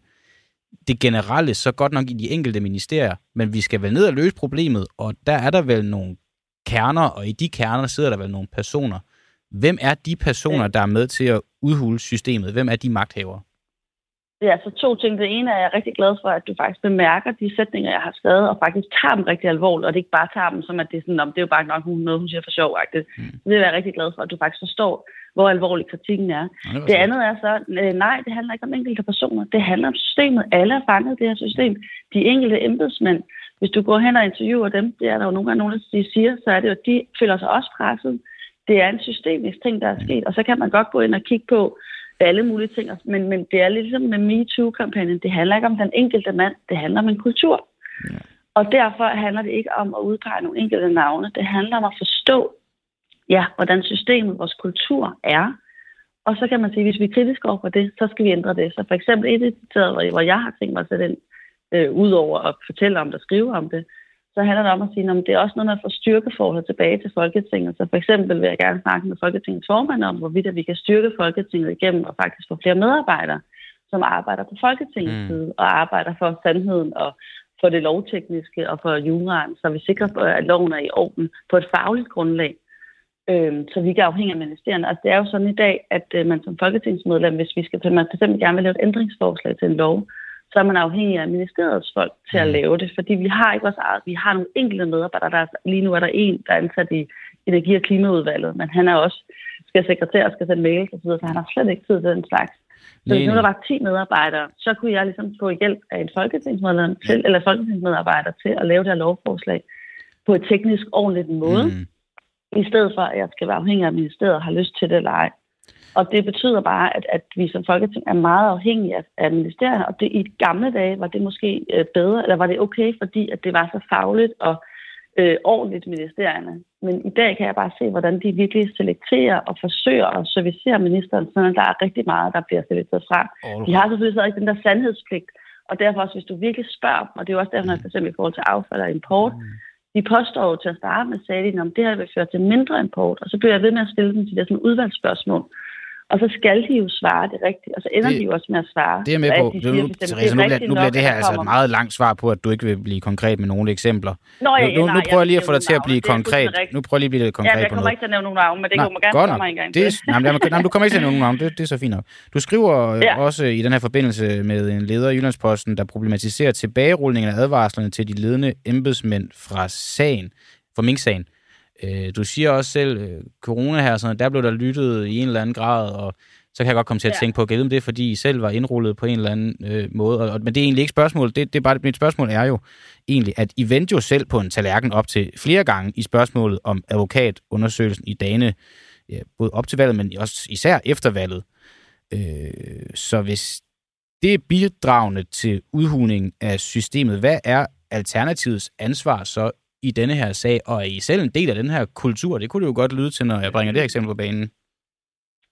det generelle, så godt nok i de enkelte ministerier, men vi skal vel ned og løse problemet, og der er der vel nogle kerner, og i de kerner sidder der vel nogle personer. Hvem er de personer, der er med til at udhule systemet? Hvem er de magthavere? Ja, så to ting. Det ene er, jeg er rigtig glad for, at du faktisk bemærker de sætninger, jeg har skrevet, og faktisk tager dem rigtig alvorligt, og det ikke bare tager dem som, at det er sådan, om det er jo bare nok hun- noget, hun siger for sjov. Mm. Det er jeg rigtig glad for, at du faktisk forstår, hvor alvorlig kritikken er. Det andet er så, øh, nej, det handler ikke om enkelte personer. Det handler om systemet. Alle er fanget i det her system. De enkelte embedsmænd, hvis du går hen og interviewer dem, det er der jo nogle gange nogen, der siger, så er det jo, at de føler sig også presset. Det er en systemisk ting, der er sket, og så kan man godt gå ind og kigge på alle mulige ting, men, men det er ligesom med MeToo-kampagnen. Det handler ikke om den enkelte mand, det handler om en kultur. Og derfor handler det ikke om at udpege nogle enkelte navne. Det handler om at forstå, ja, hvordan systemet, vores kultur er. Og så kan man sige, at hvis vi er kritiske over for det, så skal vi ændre det. Så for eksempel et af de steder, hvor jeg har tænkt mig at sætte ind, øh, ud over at fortælle om det og skrive om det, så handler det om at sige, at det er også noget med at få styrkeforholdet tilbage til Folketinget. Så for eksempel vil jeg gerne snakke med Folketingets formand om, hvorvidt at vi kan styrke Folketinget igennem og faktisk få flere medarbejdere, som arbejder på Folketingets Mm. side og arbejder for sandheden og for det lovtekniske og for juraen, så vi sikrer, på, at loven er i orden på et fagligt grundlag. Øhm, så vi ikke er afhængige af ministerierne. Altså, det er jo sådan i dag, at øh, man som folketingsmedlem, hvis vi skal, man for eksempel gerne vil lave et ændringsforslag til en lov, så er man afhængig af ministeriets folk til at Mm. lave det, fordi vi har ikke vores eget, vi har nogle enkelte medarbejdere, der er, lige nu er der en, der er ansat i energi- og klimaudvalget, men han er også, skal sekretær og skal sende mails og så han har slet ikke tid til den slags. Så hvis nu der var 10 medarbejdere, så kunne jeg ligesom få hjælp af en folketingsmedlem til, eller folketingsmedarbejder til at lave det her lovforslag på et teknisk ordentligt måde, mm. I stedet for, at jeg skal være afhængig af, at ministeriet og har lyst til det eller ej. Og det betyder bare, at, at vi som folketing er meget afhængige af, af ministerierne, og det, i gamle dage var det måske øh, bedre, eller var det okay, fordi at det var så fagligt og øh, ordentligt ministerierne. Men i dag kan jeg bare se, hvordan de virkelig selekterer og forsøger at servicere ministeren, så der er rigtig meget, der bliver selekteret fra. De har selvfølgelig så ikke den der sandhedspligt, og derfor også, hvis du virkelig spørger dem, og det er jo også derfor, når for eksempel i forhold til affald og import, De påstår jo til at starte med, sagde de, om det her vil føre til mindre import, og så bliver jeg ved med at stille dem til det sådan udvalgsspørgsmål. Og så skal de jo svare det rigtigt, og så ender Det- de jo også med at svare. Det er jeg med på. de siger, nu, Therese, nu, det er bliver, rigtigt nu bliver det her altså et kommer- meget langt svar på, at du ikke vil blive konkret med nogle eksempler. Nå, ja, nu, ja, nu, nej, nu jeg prøver jeg lige at få dig til at blive konkret. Nu prøver jeg lige at blive lidt Ja, konkret men jeg på kommer ikke til at nævne nogen navn, men det Nej, man gerne godt mig en gang Det nej, nej, men du kommer ikke til at nævne nogen navn. Det, det er så fint nok. Du skriver øh, Ja. også i den her forbindelse med en leder i Jyllandsposten, der problematiserer tilbagerulningen af advarslerne til de ledende embedsmænd fra sagen, fra Mink-sagen. Øh, du siger også selv, øh, corona her, sådan, der blev der lyttet i en eller anden grad, og så kan jeg godt komme til at Ja. tænke på, at det er, fordi I selv var indrullet på en eller anden øh, måde. Og, og, men det er egentlig ikke spørgsmål. Det, det er bare, mit spørgsmål er jo egentlig, at I vendte jo selv på en tallerken op til flere gange i spørgsmålet om advokatundersøgelsen i dagene, ja, både op til valget, men også især efter valget. Øh, så hvis det er bidragende til udhulingen af systemet, hvad er Alternativets ansvar så i denne her sag, og er I selv en del af den her kultur? Det kunne det jo godt lyde til, når jeg bringer det her eksempel på banen.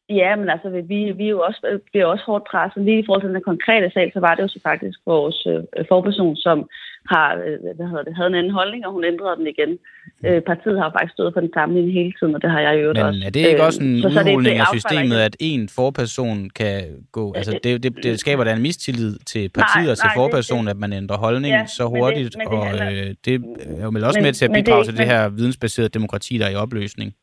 Ja, men altså, vi, vi er jo også, bliver også hårdt presset. Lige i forhold til den konkrete sag, så var det jo så faktisk vores øh, forperson, som har, øh, hvad hedder det, havde en anden holdning, og hun ændrede den igen. Øh, partiet har faktisk stået for den samme linje hele tiden, og det har jeg jo Men også. er det ikke Øh, også en så- det af systemet, at en forperson kan gå... Altså, det- det, det, skaber da en mistillid til partiet og til nej, forpersonen, at man ændrer holdning Ja, så men det- hurtigt, men det og handler- øh, det er jo vel også Men- med til at men det- bidrage til det men- her vidensbaserede demokrati, der er i opløsning.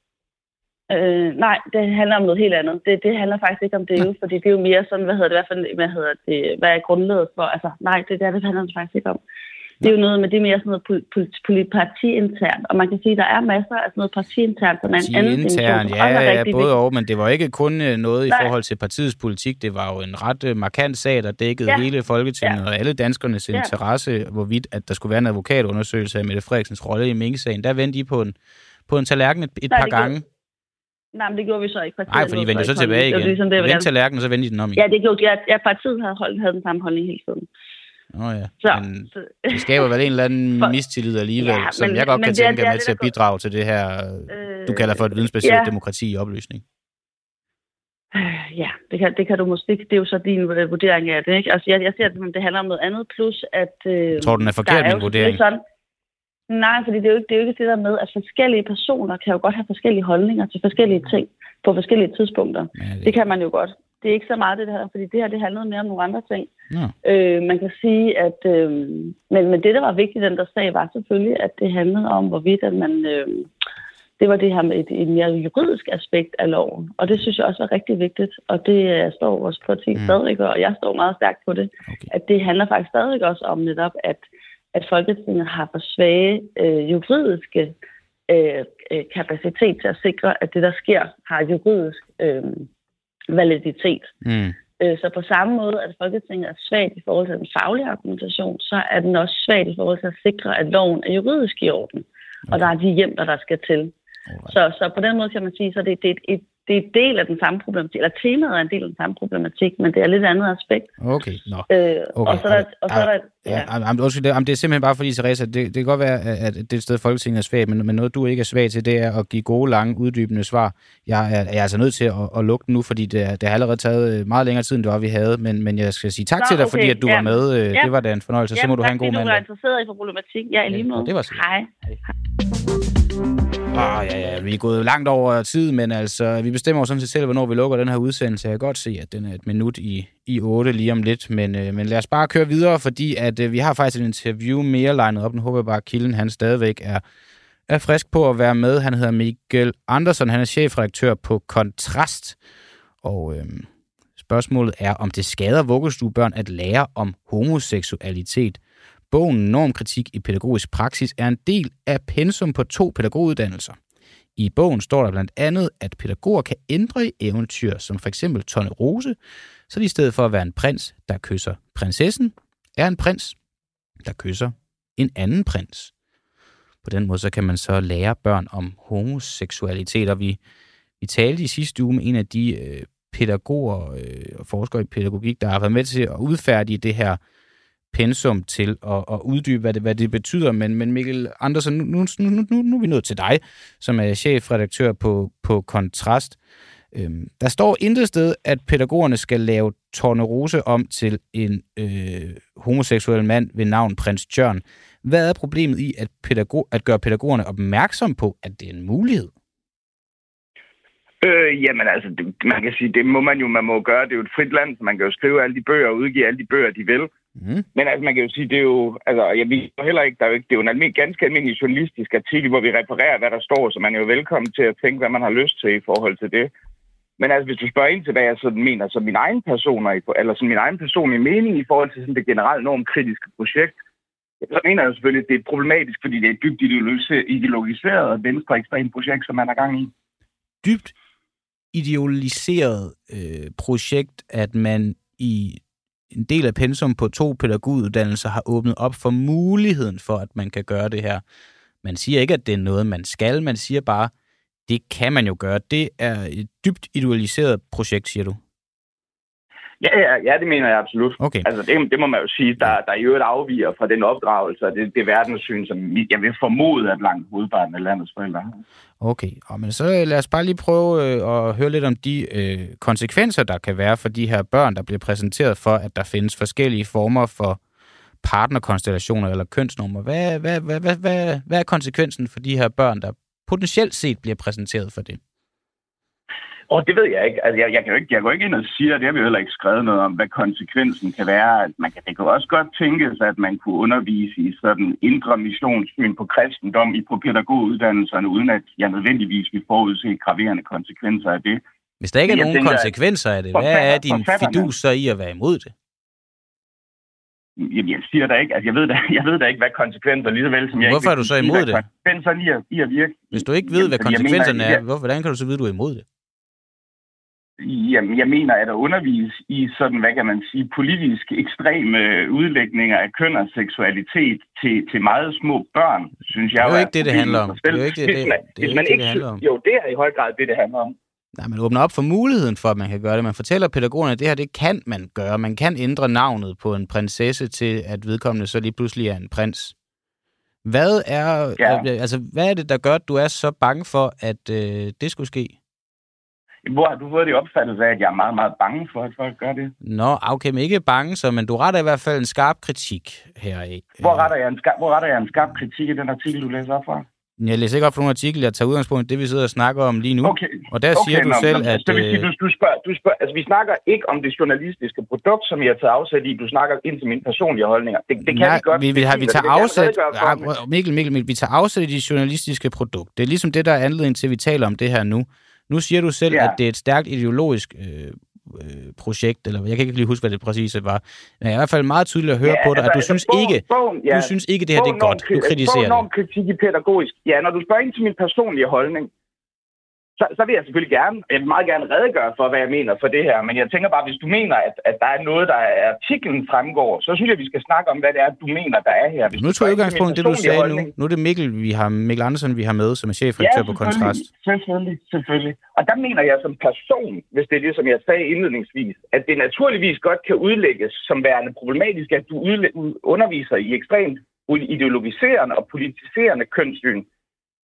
Øh, nej, det handler om noget helt andet. Det, det handler faktisk ikke om det, jo, fordi det er jo mere sådan, hvad hedder det, hvad, for, hvad hedder det, hvad er grundlaget for? Altså, nej, det, der, det handler det faktisk ikke om. Det er jo noget med, det er mere sådan noget pol, pol, pol, partiinternt, og man kan sige, at der er masser af sådan noget partiinternt, som er en anden intern, ja, ja, både og, men det var ikke kun øh, noget i Nej. forhold til partiets politik. Det var jo en ret øh, markant sag, der dækkede Ja. hele Folketinget Ja. og alle danskernes Ja. interesse, hvorvidt at der skulle være en advokatundersøgelse af Mette Frederiksens rolle i Mink-sagen. Der vendte I på en, på en tallerken et, et Nej, par det gange. Nej, men det gjorde vi så ikke. Nej, for I lod vendte så ikke tilbage. Det igen. var ligesom det, jeg ville tallerkenen, så vendte I den om igen. Ja, det gjorde ja, ja, partiet havde, holdt, havde den samme holdning hele tiden. Nå ja, Så, men så, det skaber vel en eller anden [LAUGHS] For- mistillid alligevel, Ja, som men- jeg godt kan det tænke det er med det, til at bidrage til det her, øh, du kalder for et vidensbaseret ja. demokrati i opløsning. Øh, Ja, det kan, det kan du måske Det er jo så din øh, vurdering af det, ikke? Altså, jeg, jeg ser, at det handler om noget andet, plus at... Øh, Jeg tror, den er forkert, er min vurdering. Sådan, nej, fordi det er, jo ikke, det er jo ikke det der med, at forskellige personer kan jo godt have forskellige holdninger til forskellige ting på forskellige tidspunkter. Ja, det, Det kan man jo godt. Det er ikke så meget det her, fordi det her det handlede mere om nogle andre ting. Nå. Øh, man kan sige, at... Øh, men, men det, der var vigtigt i den der sag, var selvfølgelig, at det handlede om, hvorvidt at man... Øh, det var det her med et, et mere juridisk aspekt af loven. Og det synes jeg også var rigtig vigtigt. Og det øh, står vores parti Mm. mm. stadigvæk, og jeg står meget stærkt på det. Okay. At det handler faktisk stadigvæk også om netop, at, at Folketinget har for svage øh, juridiske øh, øh, kapacitet til at sikre, at det, der sker, har juridisk øh, validitet. Mm. Øh, Så på samme måde, at Folketinget er svagt i forhold til den faglige argumentation, så er den også svagt i forhold til at sikre, at loven er juridisk i orden. Og der er de hjemler, der skal til. Alright. Så, så på den måde kan man sige, så det, det, er et, det er del af den samme problematik, eller temaet er en del af den samme problematik, men det er lidt andet aspekt. Okay, nå. Øh, Okay, og så er der, og så er der Ja, ja. Undskyld, det, det er simpelthen bare fordi, Teresa, det, det kan godt være, at det er et sted, Folketinget er svag, men, men noget, du ikke er svag til, det er at give gode, lange, uddybende svar. Jeg er, jeg er altså nødt til at, at lukke den nu, fordi det, det har allerede taget øh, meget længere tid, end det var, vi havde, men, men jeg skal sige tak Nå, til dig, okay, fordi at du ja. var med. Øh, Ja. Det var da en fornøjelse. Så må du have en god Du er mandag. interesseret i for problematik. Ja, i lige Ja, måde. det var så lidt. Hej. Ah, ja, ja, vi er gået langt over tid, men altså, vi bestemmer jo sådan set selv, hvornår vi lukker den her udsendelse. Jeg kan godt se, at den er et minut i, i 8 lige om lidt, men, øh, men lad os bare køre videre, fordi at øh, vi har faktisk et interview mere legnet op. Nu håber jeg bare, at Kilden han stadigvæk er, er frisk på at være med. Han hedder Miguel Andersen, han er chefredaktør på Kontrast, og øh, spørgsmålet er, om det skader vuggestuebørn at lære om homoseksualitet. Bogen Normkritik i pædagogisk praksis er en del af pensum på to pædagoguddannelser. I bogen står der blandt andet, at pædagoger kan ændre i eventyr, som for eksempel Tonne Rose, så de i stedet for at være en prins, der kysser prinsessen, er en prins, der kysser en anden prins. På den måde så kan man så lære børn om homoseksualitet, og vi, vi talte i sidste uge med en af de øh, pædagoger øh, og forskere i pædagogik, der har været med til at udfærdige det her pensum til at, at uddybe, hvad det, hvad det betyder. Men, men Mikkel Andersen, nu, nu, nu, nu, nu er vi nået til dig, som er chefredaktør på, på Kontrast. Øhm, der står intet sted, at pædagogerne skal lave Tornerose om til en øh, homoseksuel mand ved navn prins Jørn. Hvad er problemet i at, pædagog, at gøre pædagogerne opmærksom på, at det er en mulighed? Øh, jamen altså, det, man kan sige, det må man jo, man må gøre. Det er jo et frit land, så man kan jo skrive alle de bøger og udgive alle de bøger, de vil. Mm. Men altså, man kan jo sige, det er jo, altså, jeg ved heller ikke, der er jo ikke, det er jo en almindelig, ganske almindelig journalistisk artikel, hvor vi refererer, hvad der står, så man er jo velkommen til at tænke, hvad man har lyst til i forhold til det. Men altså, hvis du spørger ind til, hvad jeg sådan mener, så min egen personer, eller sådan min egen personlige mening i forhold til sådan det generelt normkritiske projekt, så mener jeg selvfølgelig, at det er problematisk, fordi det er et dybt ideologiseret og venstreekstremt projekt, som man er gang i. Dybt idealiseret øh, projekt, at man i en del af pensum på to pædagoguddannelser har åbnet op for muligheden for, at man kan gøre det her. Man siger ikke, at det er noget, man skal. Man siger bare, det kan man jo gøre. Det er et dybt idealiseret projekt, siger du. Ja, ja, ja, det mener jeg absolut. Okay. Altså, det, det må man jo sige, der, der i øvrigt afviger fra den opdragelse og det, det verdenssyn, som jeg vil formode, at langt hovedparten af landets forældre har. Okay, og men så lad os bare lige prøve øh, at høre lidt om de øh, konsekvenser, der kan være for de her børn, der bliver præsenteret for, at der findes forskellige former for partnerkonstellationer eller kønsnummer. Hvad, hvad, hvad, hvad, hvad, hvad er konsekvensen for de her børn, der potentielt set bliver præsenteret for det? Og det ved jeg ikke. Altså, jeg, jeg, kan jo ikke, jeg går ikke ind og siger, det har vi jo heller ikke skrevet noget om, hvad konsekvensen kan være. Man kan, det kan også godt tænkes, at man kunne undervise i sådan indre missionssyn på kristendom i på pædagoguddannelserne, uden at jeg nødvendigvis vil forudse graverende konsekvenser af det. Hvis der ikke er Jeg nogen tænker, konsekvenser af det, hvad er din fidus så i at være imod det? Jamen, jeg siger da ikke, at jeg ved da, [LAUGHS] jeg ved da ikke, hvad konsekvenser, lige så vel som jeg Hvorfor ikke er du så imod det? Konsekvenserne i at, i at virke. Hvis du ikke ved, Jamen, hvad konsekvenserne mener, er, hvor, hvordan kan du så vide, du er imod det? Jamen, jeg mener, at at undervise i sådan, hvad kan man sige, politisk ekstreme udlægninger af køn og seksualitet til, til meget små børn, synes jeg Det er jo ikke det, det et handler om. Det er jo ikke det- det- man- det er ikke det, handler om. Jo, det er i høj grad det, det handler om. Nej, man åbner op for muligheden for, at man kan gøre det. Man fortæller pædagogerne, at det her, det kan man gøre. Man kan ændre navnet på en prinsesse til, at vedkommende så lige pludselig er en prins. Hvad er, Ja. altså, hvad er det, der gør, at du er så bange for, at øh, det skulle ske? Hvor har du fået det opfattelse af, at jeg er meget, meget bange for, at folk gør det? Nå, okay, men ikke bange så, men du retter i hvert fald en skarp kritik heraf. Hvor retter jeg en skarp, hvor retter jeg en skarp kritik i den artikel, du læser op fra? Jeg læser ikke op for nogen artikel, jeg tager udgangspunkt i det, vi sidder og snakker om lige nu. Okay. Og der siger du nå, selv, nå, at... Så vil sige, øh, du, du, spørger, du spørger, altså, vi snakker ikke om det journalistiske produkt, som jeg har taget afsæt i. Du snakker ind til mine personlige holdninger. Det, det kan Nej, vi godt. vi, vi, har, vi tager afsæt... Ja, Mikkel, Mikkel, Mikkel, vi tager afsæt i det journalistiske produkt. Det er ligesom det, der er anledning til, at vi taler om det her nu. Nu siger du selv, Ja. at det er et stærkt ideologisk øh, øh, projekt, eller jeg kan ikke lige huske, hvad det præcis var. Men i hvert fald meget tydeligt at høre Ja, på dig, altså, at du altså, synes bogen- ikke, bogen, ja. du synes ikke, det her det er Bogen godt. Du kritiserer bogen det. kritik i pædagogisk. Ja, når du spørger ind til min personlige holdning, så, så vil jeg selvfølgelig gerne, jeg vil meget gerne redegøre for, hvad jeg mener for det her. Men jeg tænker bare, hvis du mener, at, at der er noget, der er artiklen fremgår, så synes jeg, vi skal snakke om, hvad det er, du mener, der er her. Hvis Nu tog jeg udgangspunkt det, du sagde holdning, nu. Nu er det Mikkel, vi har, Mikkel Andersen, vi har med, som er chefredaktør på Kontrast. Selvfølgelig, selvfølgelig. Og der mener jeg som person, hvis det er det, som jeg sagde indledningsvis, at det naturligvis godt kan udlægges som værende problematisk, at du underviser i ekstremt ideologiserende og politiserende kønssyn.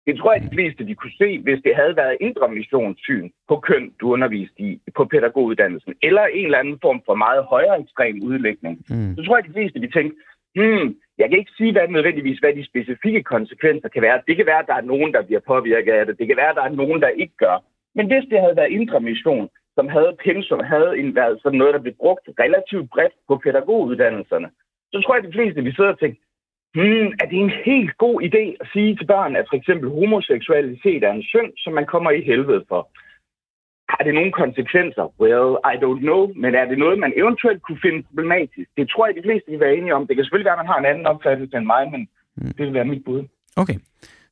Det tror jeg, de fleste de kunne se, hvis det havde været indre missionssyn på køn, du underviste i på pædagoguddannelsen, eller en eller anden form for meget højere ekstrem udlægning. Mm. Så tror jeg, de fleste de tænkte, hmm, jeg kan ikke sige hvad nødvendigvis, hvad de specifikke konsekvenser kan være. Det kan være, at der er nogen, der bliver påvirket af det. Det kan være, at der er nogen, der ikke gør. Men hvis det havde været indre mission, som havde pensum, havde en, været sådan noget, der blev brugt relativt bredt på pædagoguddannelserne, så tror jeg, at de fleste vi sidder og tænker, hmm, er det en helt god idé at sige til børn, at for eksempel homoseksualitet er en synd, som man kommer i helvede for? Har det nogle konsekvenser? Well, I don't know. Men er det noget, man eventuelt kunne finde problematisk? Det tror jeg, de fleste vil være enige om. Det kan selvfølgelig være, at man har en anden opfattelse end mig, men det vil være mit bud. Okay.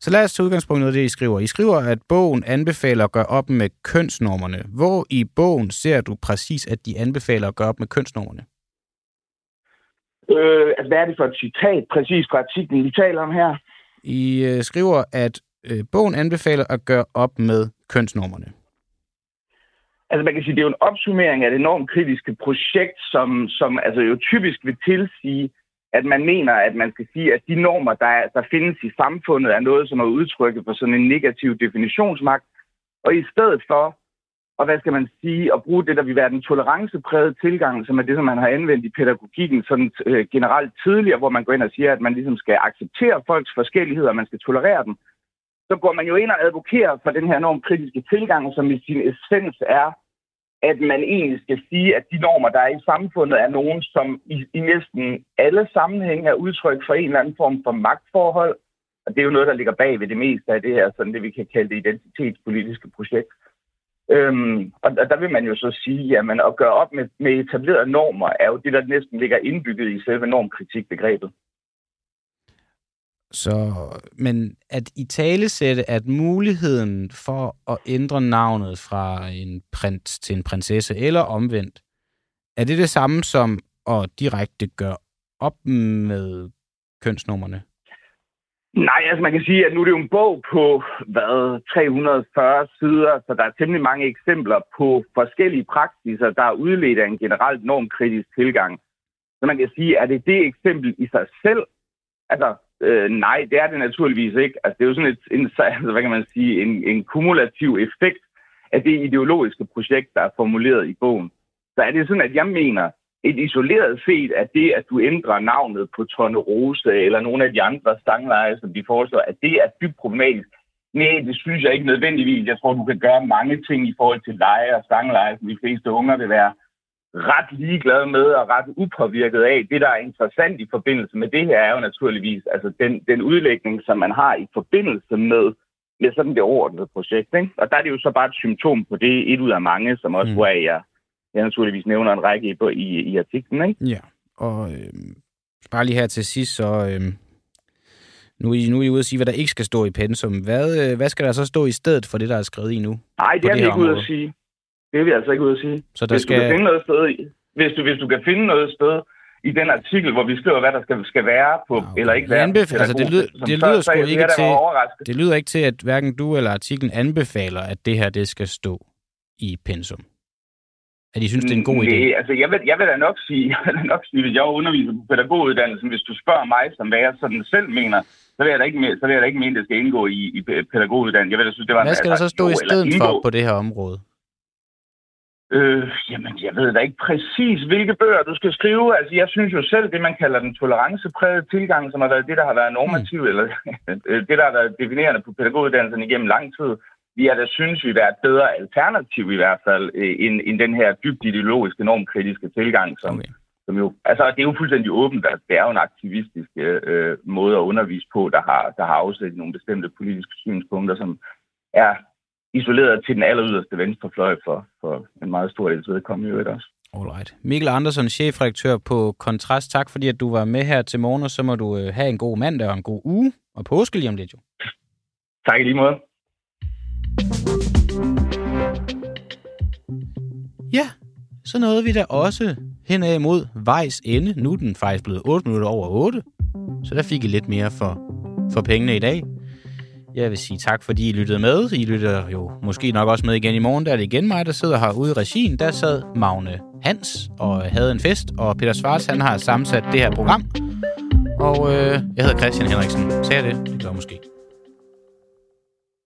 Så lad os tage udgangspunkt i noget af det, I skriver. I skriver, at bogen anbefaler at gøre op med kønsnormerne. Hvor i bogen ser du præcis, at de anbefaler at gøre op med kønsnormerne? Øh, altså, hvad er det for et citat præcis fra artiklen, vi taler om her? I øh, skriver, at øh, bogen anbefaler at gøre op med kønsnormerne. Altså man kan sige, det er jo en opsummering af det enormt kritiske projekt, som, som altså jo typisk vil tilsige, at man mener, at man skal sige, at de normer, der, er, der findes i samfundet, er noget, som er udtrykket for sådan en negativ definitionsmagt. Og i stedet for og hvad skal man sige, at bruge det, der vil være den toleranceprægede tilgang, som er det, som man har anvendt i pædagogikken sådan øh, generelt tidligere, hvor man går ind og siger, at man ligesom skal acceptere folks forskelligheder, og man skal tolerere dem, så går man jo ind og advokerer for den her enormt kritiske tilgang, som i sin essens er, at man egentlig skal sige, at de normer, der er i samfundet, er nogen, som i, i næsten alle sammenhænge er udtryk for en eller anden form for magtforhold. Og det er jo noget, der ligger bag ved det meste af det her, sådan det vi kan kalde det identitetspolitiske projekt. Øhm, og der vil man jo så sige, at at gøre op med, med etablerede normer er jo det, der næsten ligger indbygget i selve normkritikbegrebet. Så, men at i tale sætte, at muligheden for at ændre navnet fra en prins til en prinsesse, eller omvendt, er det det samme som at direkte gøre op med kønsnummerne? Nej, altså man kan sige, at nu er det jo en bog på, hvad, 340 sider, så der er temmelig mange eksempler på forskellige praksiser, der er udledt af en generelt normkritisk tilgang. Så man kan sige, at det det eksempel i sig selv? Altså, øh, nej, det er det naturligvis ikke. Altså, det er jo sådan et, en, [LAUGHS] altså, hvad kan man sige, en, en kumulativ effekt af det ideologiske projekt, der er formuleret i bogen. Så er det sådan, at jeg mener, et isoleret set at det, at du ændrer navnet på Tonne Rose eller nogle af de andre stangleje, som de foreslår, at det er dybt problematisk. Nej, det synes jeg ikke nødvendigvis. Jeg tror, du kan gøre mange ting i forhold til leje og stangleje, som de fleste unger vil være ret ligeglade med og ret upåvirket af. Det, der er interessant i forbindelse med det her, er jo naturligvis altså den, den udlægning, som man har i forbindelse med, med sådan det overordnede projekt. Ikke? Og der er det jo så bare et symptom på det, et ud af mange, som også, mm. hvor jeg jeg naturligvis nævner en række i, i, i artiklen. Ikke? Ja, og øh, bare lige her til sidst, så øh, nu, er I, nu er I ude at sige, hvad der ikke skal stå i pensum. Hvad, øh, hvad skal der så stå i stedet for det, der er skrevet i nu? Nej, det er vi ikke ude at sige. Det er vi altså ikke ude at sige. Så der hvis, skal... du kan finde noget sted, hvis, du, hvis du kan finde noget sted i den artikel, hvor vi skriver, hvad der skal, skal være på, okay. eller ikke være Anbef- altså, det, lyder, det, lyder sgu ikke til, det lyder ikke til, at hverken du eller artiklen anbefaler, at det her det skal stå i pensum. At I synes, det er en god idé? Nej, altså jeg vil, jeg vil da nok sige, [LAUGHS] jeg vil nok sige, hvis jeg underviser på pædagoguddannelsen, hvis du spørger mig, som hvad jeg sådan selv mener, så vil jeg da ikke, så vil jeg da ikke mene, at det skal indgå i, i pædagoguddannelsen. Jeg vil da synes, det var hvad skal der så stå i stedet for på det her område? Øh, jamen, jeg ved da ikke præcis, hvilke bøger du skal skrive. Altså, jeg synes jo selv, det man kalder den toleranceprægede tilgang, som har været det, der har været normativ, mm. eller [LAUGHS] det, der har været definerende på pædagoguddannelsen igennem lang tid, vi er da synes, vi er et bedre alternativ i hvert fald, øh, end, end den her dybt ideologiske, normkritiske tilgang, som, okay. som jo, altså det er jo fuldstændig åbent, at det er jo en aktivistisk øh, måde at undervise på, der har, der har afsat nogle bestemte politiske synspunkter, som er isoleret til den aller yderste venstrefløj for, for en meget stor del vedkommende i øvrigt også. Alright. Mikkel Andersen, chefredaktør på Kontrast. Tak fordi, at du var med her til morgen, og så må du øh, have en god mandag og en god uge, og påske lige om lidt jo. Tak i lige måde. Ja, så nåede vi da også henad mod vejs ende. Nu er den faktisk blevet 8 minutter over 8, så der fik I lidt mere for, for pengene i dag. Jeg vil sige tak, fordi I lyttede med. I lytter jo måske nok også med igen i morgen. Der er det igen mig, der sidder herude i regien. Der sad Magne Hans og havde en fest, og Peter Svars, han har sammensat det her program. Og øh, jeg hedder Christian Henriksen. Sagde det? Det gør måske.